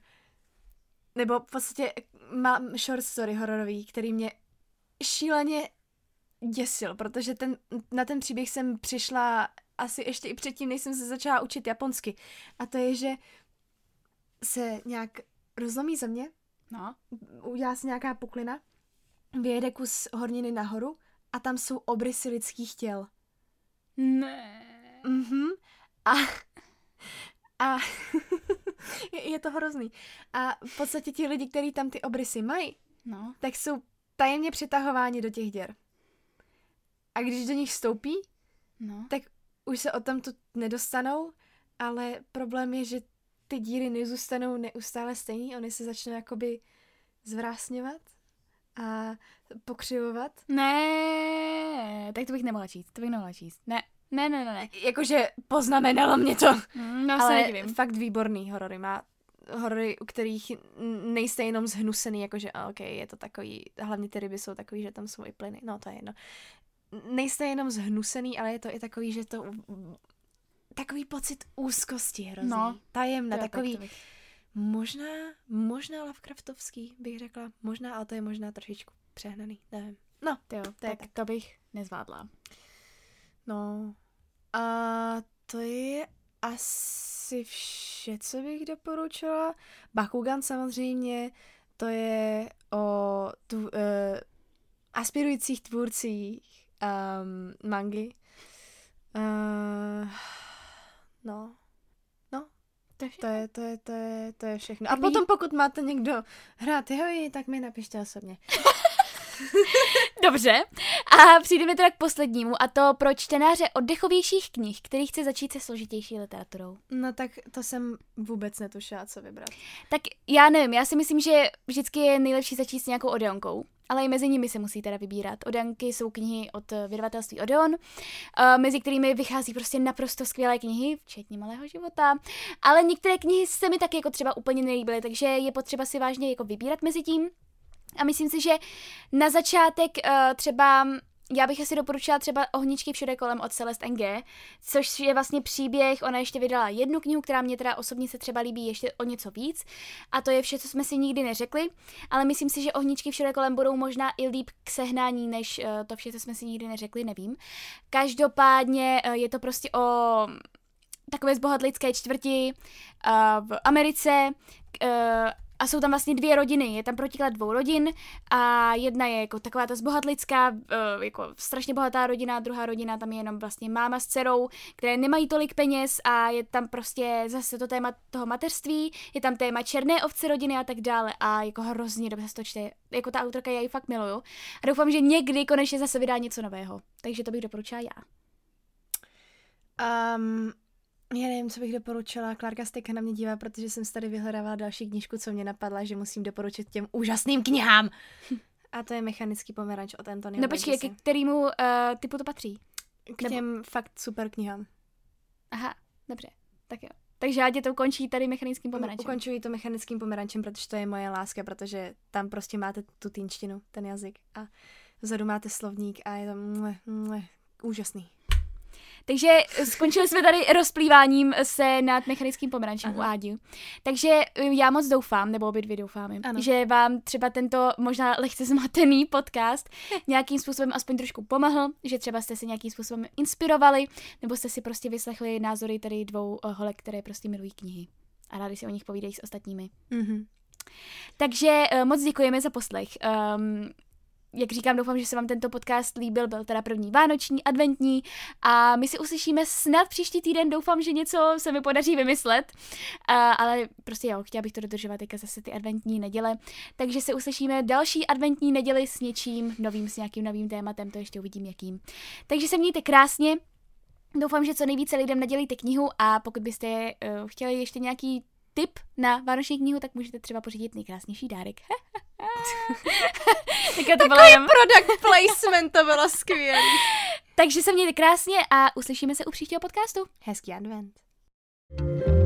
Nebo v podstatě mám short story hororový, který mě šíleně děsil, protože ten, na ten příběh jsem přišla asi ještě i předtím, než jsem se začala učit japonsky. A to je, že se nějak rozlomí země, No. udělá se nějaká puklina, vyjede kus horniny nahoru a tam jsou obrysy lidských těl. Ne. Mhm. A, a je, to hrozný. A v podstatě ti lidi, kteří tam ty obrysy mají, No. tak jsou tajemně přitahováni do těch děr. A když do nich vstoupí, No. tak už se o tam tu nedostanou, ale problém je, že ty díry nezůstanou neustále stejný, oni se začnou jakoby zvrásňovat a pokřivovat. Ne, tak to bych nemohla číst, to bych nemohla číst. Ne, ne, ne, ne, ne. Jakože poznamenalo mě to. Mm, No, se ale nedivím. fakt výborný horory. Má horory, u kterých nejste jenom zhnusený, jakože a ok, je to takový, hlavně ty ryby jsou takový, že tam jsou i plyny, no to je jedno. Nejste jenom zhnusený, ale je to i takový, že to takový pocit úzkosti hrozný. No. Tajemné, Jo, tak takový, to bych- možná, možná Lovecraftovský, bych řekla. Možná, ale to je možná trošičku přehnaný, nevím. No, jo, to tak tak. to bych nezvládla. No. A to je asi vše, co bych doporučila. Bakugan samozřejmě, to je o tu, uh, aspirujících tvůrcích um, mangy. Uh, no. No, To je to je, to je, to je, to je všechno. A potom pokud máte někdo hrát jeho, tak mi napište osobně. Dobře. A přijdeme teda k poslednímu, a to pro čtenáře oddechovějších knih, který chce začít se složitější literaturou. No tak to jsem vůbec netušila, co vybrat. Tak já nevím, já si myslím, že vždycky je nejlepší začít s nějakou Odeonkou. Ale i mezi nimi se musí teda vybírat. Odeonky jsou knihy od eh, vydavatelství Odeon, eh, mezi kterými vychází prostě naprosto skvělé knihy, včetně Malého života. Ale některé knihy se mi taky jako třeba úplně nelíbily, takže je potřeba si vážně jako vybírat mezi tím. A myslím si, že na začátek uh, třeba já bych asi doporučila třeba Ohničky všude kolem od Celeste NG, což je vlastně příběh, ona ještě vydala jednu knihu, která mě teda osobně se třeba líbí ještě o něco víc a to je vše, co jsme si nikdy neřekli, ale myslím si, že Ohničky všude kolem budou možná i líp k sehnání, než uh, to vše, co jsme si nikdy neřekli, nevím. Každopádně uh, je to prostě o takové zbohatlické čtvrti v Americe a jsou tam vlastně dvě rodiny. Je tam protiklad dvou rodin a jedna je jako taková ta zbohatlická, uh, jako strašně bohatá rodina, druhá rodina tam je jenom vlastně máma s dcerou, které nemají tolik peněz a je tam prostě zase to téma toho mateřství, je tam téma černé ovce rodiny a tak dále a jako hrozně dobře se to čte. Jako ta autorka, já ji fakt miluju. A doufám, že někdy konečně zase vydá něco nového. Takže to bych doporučila já. Um, já nevím, co bych doporučila. Klárka Steka na mě dívá, protože jsem si tady vyhledávala další knížku, co mě napadla, že musím doporučit těm úžasným knihám. A to je Mechanický pomeranč od Antonyho No počkej, ke kterému uh, typu to patří? K těm Nebo... fakt super knihám. Aha, dobře, tak jo. Takže já tě to ukončí tady mechanickým pomerančem. Ukončuji to mechanickým pomerančem, protože to je moje láska, protože tam prostě máte tu týnštinu, ten jazyk a vzadu máte slovník a je to mle, mle, úžasný. Takže skončili jsme tady rozplýváním se nad mechanickým pomerančem u Ádiu. Takže eh, já moc doufám, nebo obě dvě doufáme, ano. že vám třeba tento možná lehce zmatený podcast nějakým způsobem aspoň trošku pomohl, že třeba jste se nějakým způsobem inspirovali, nebo jste si prostě vyslechli názory tady dvou eh, holek, které prostě milují knihy a rádi si o nich povídají s ostatními. Mm-hmm. Takže uh, moc děkujeme za poslech. Um, jak říkám, doufám, že se vám tento podcast líbil, byl teda první vánoční, adventní a my si uslyšíme snad příští týden, doufám, že něco se mi podaří vymyslet, uh, ale prostě jo, chtěla bych to dodržovat teďka zase ty adventní neděle, takže se uslyšíme další adventní neděli s něčím novým, s nějakým novým tématem, to ještě uvidím jakým. Takže se mějte krásně, Doufám, že co nejvíce lidem nadělíte knihu. A pokud byste uh, chtěli ještě nějaký tip na vánoční knihu, tak můžete třeba pořídit nejkrásnější dárek. to Takový bylo jen... product placement, to bylo skvělé. Takže se mějte krásně a uslyšíme se u příštího podcastu. Hezký advent. thank you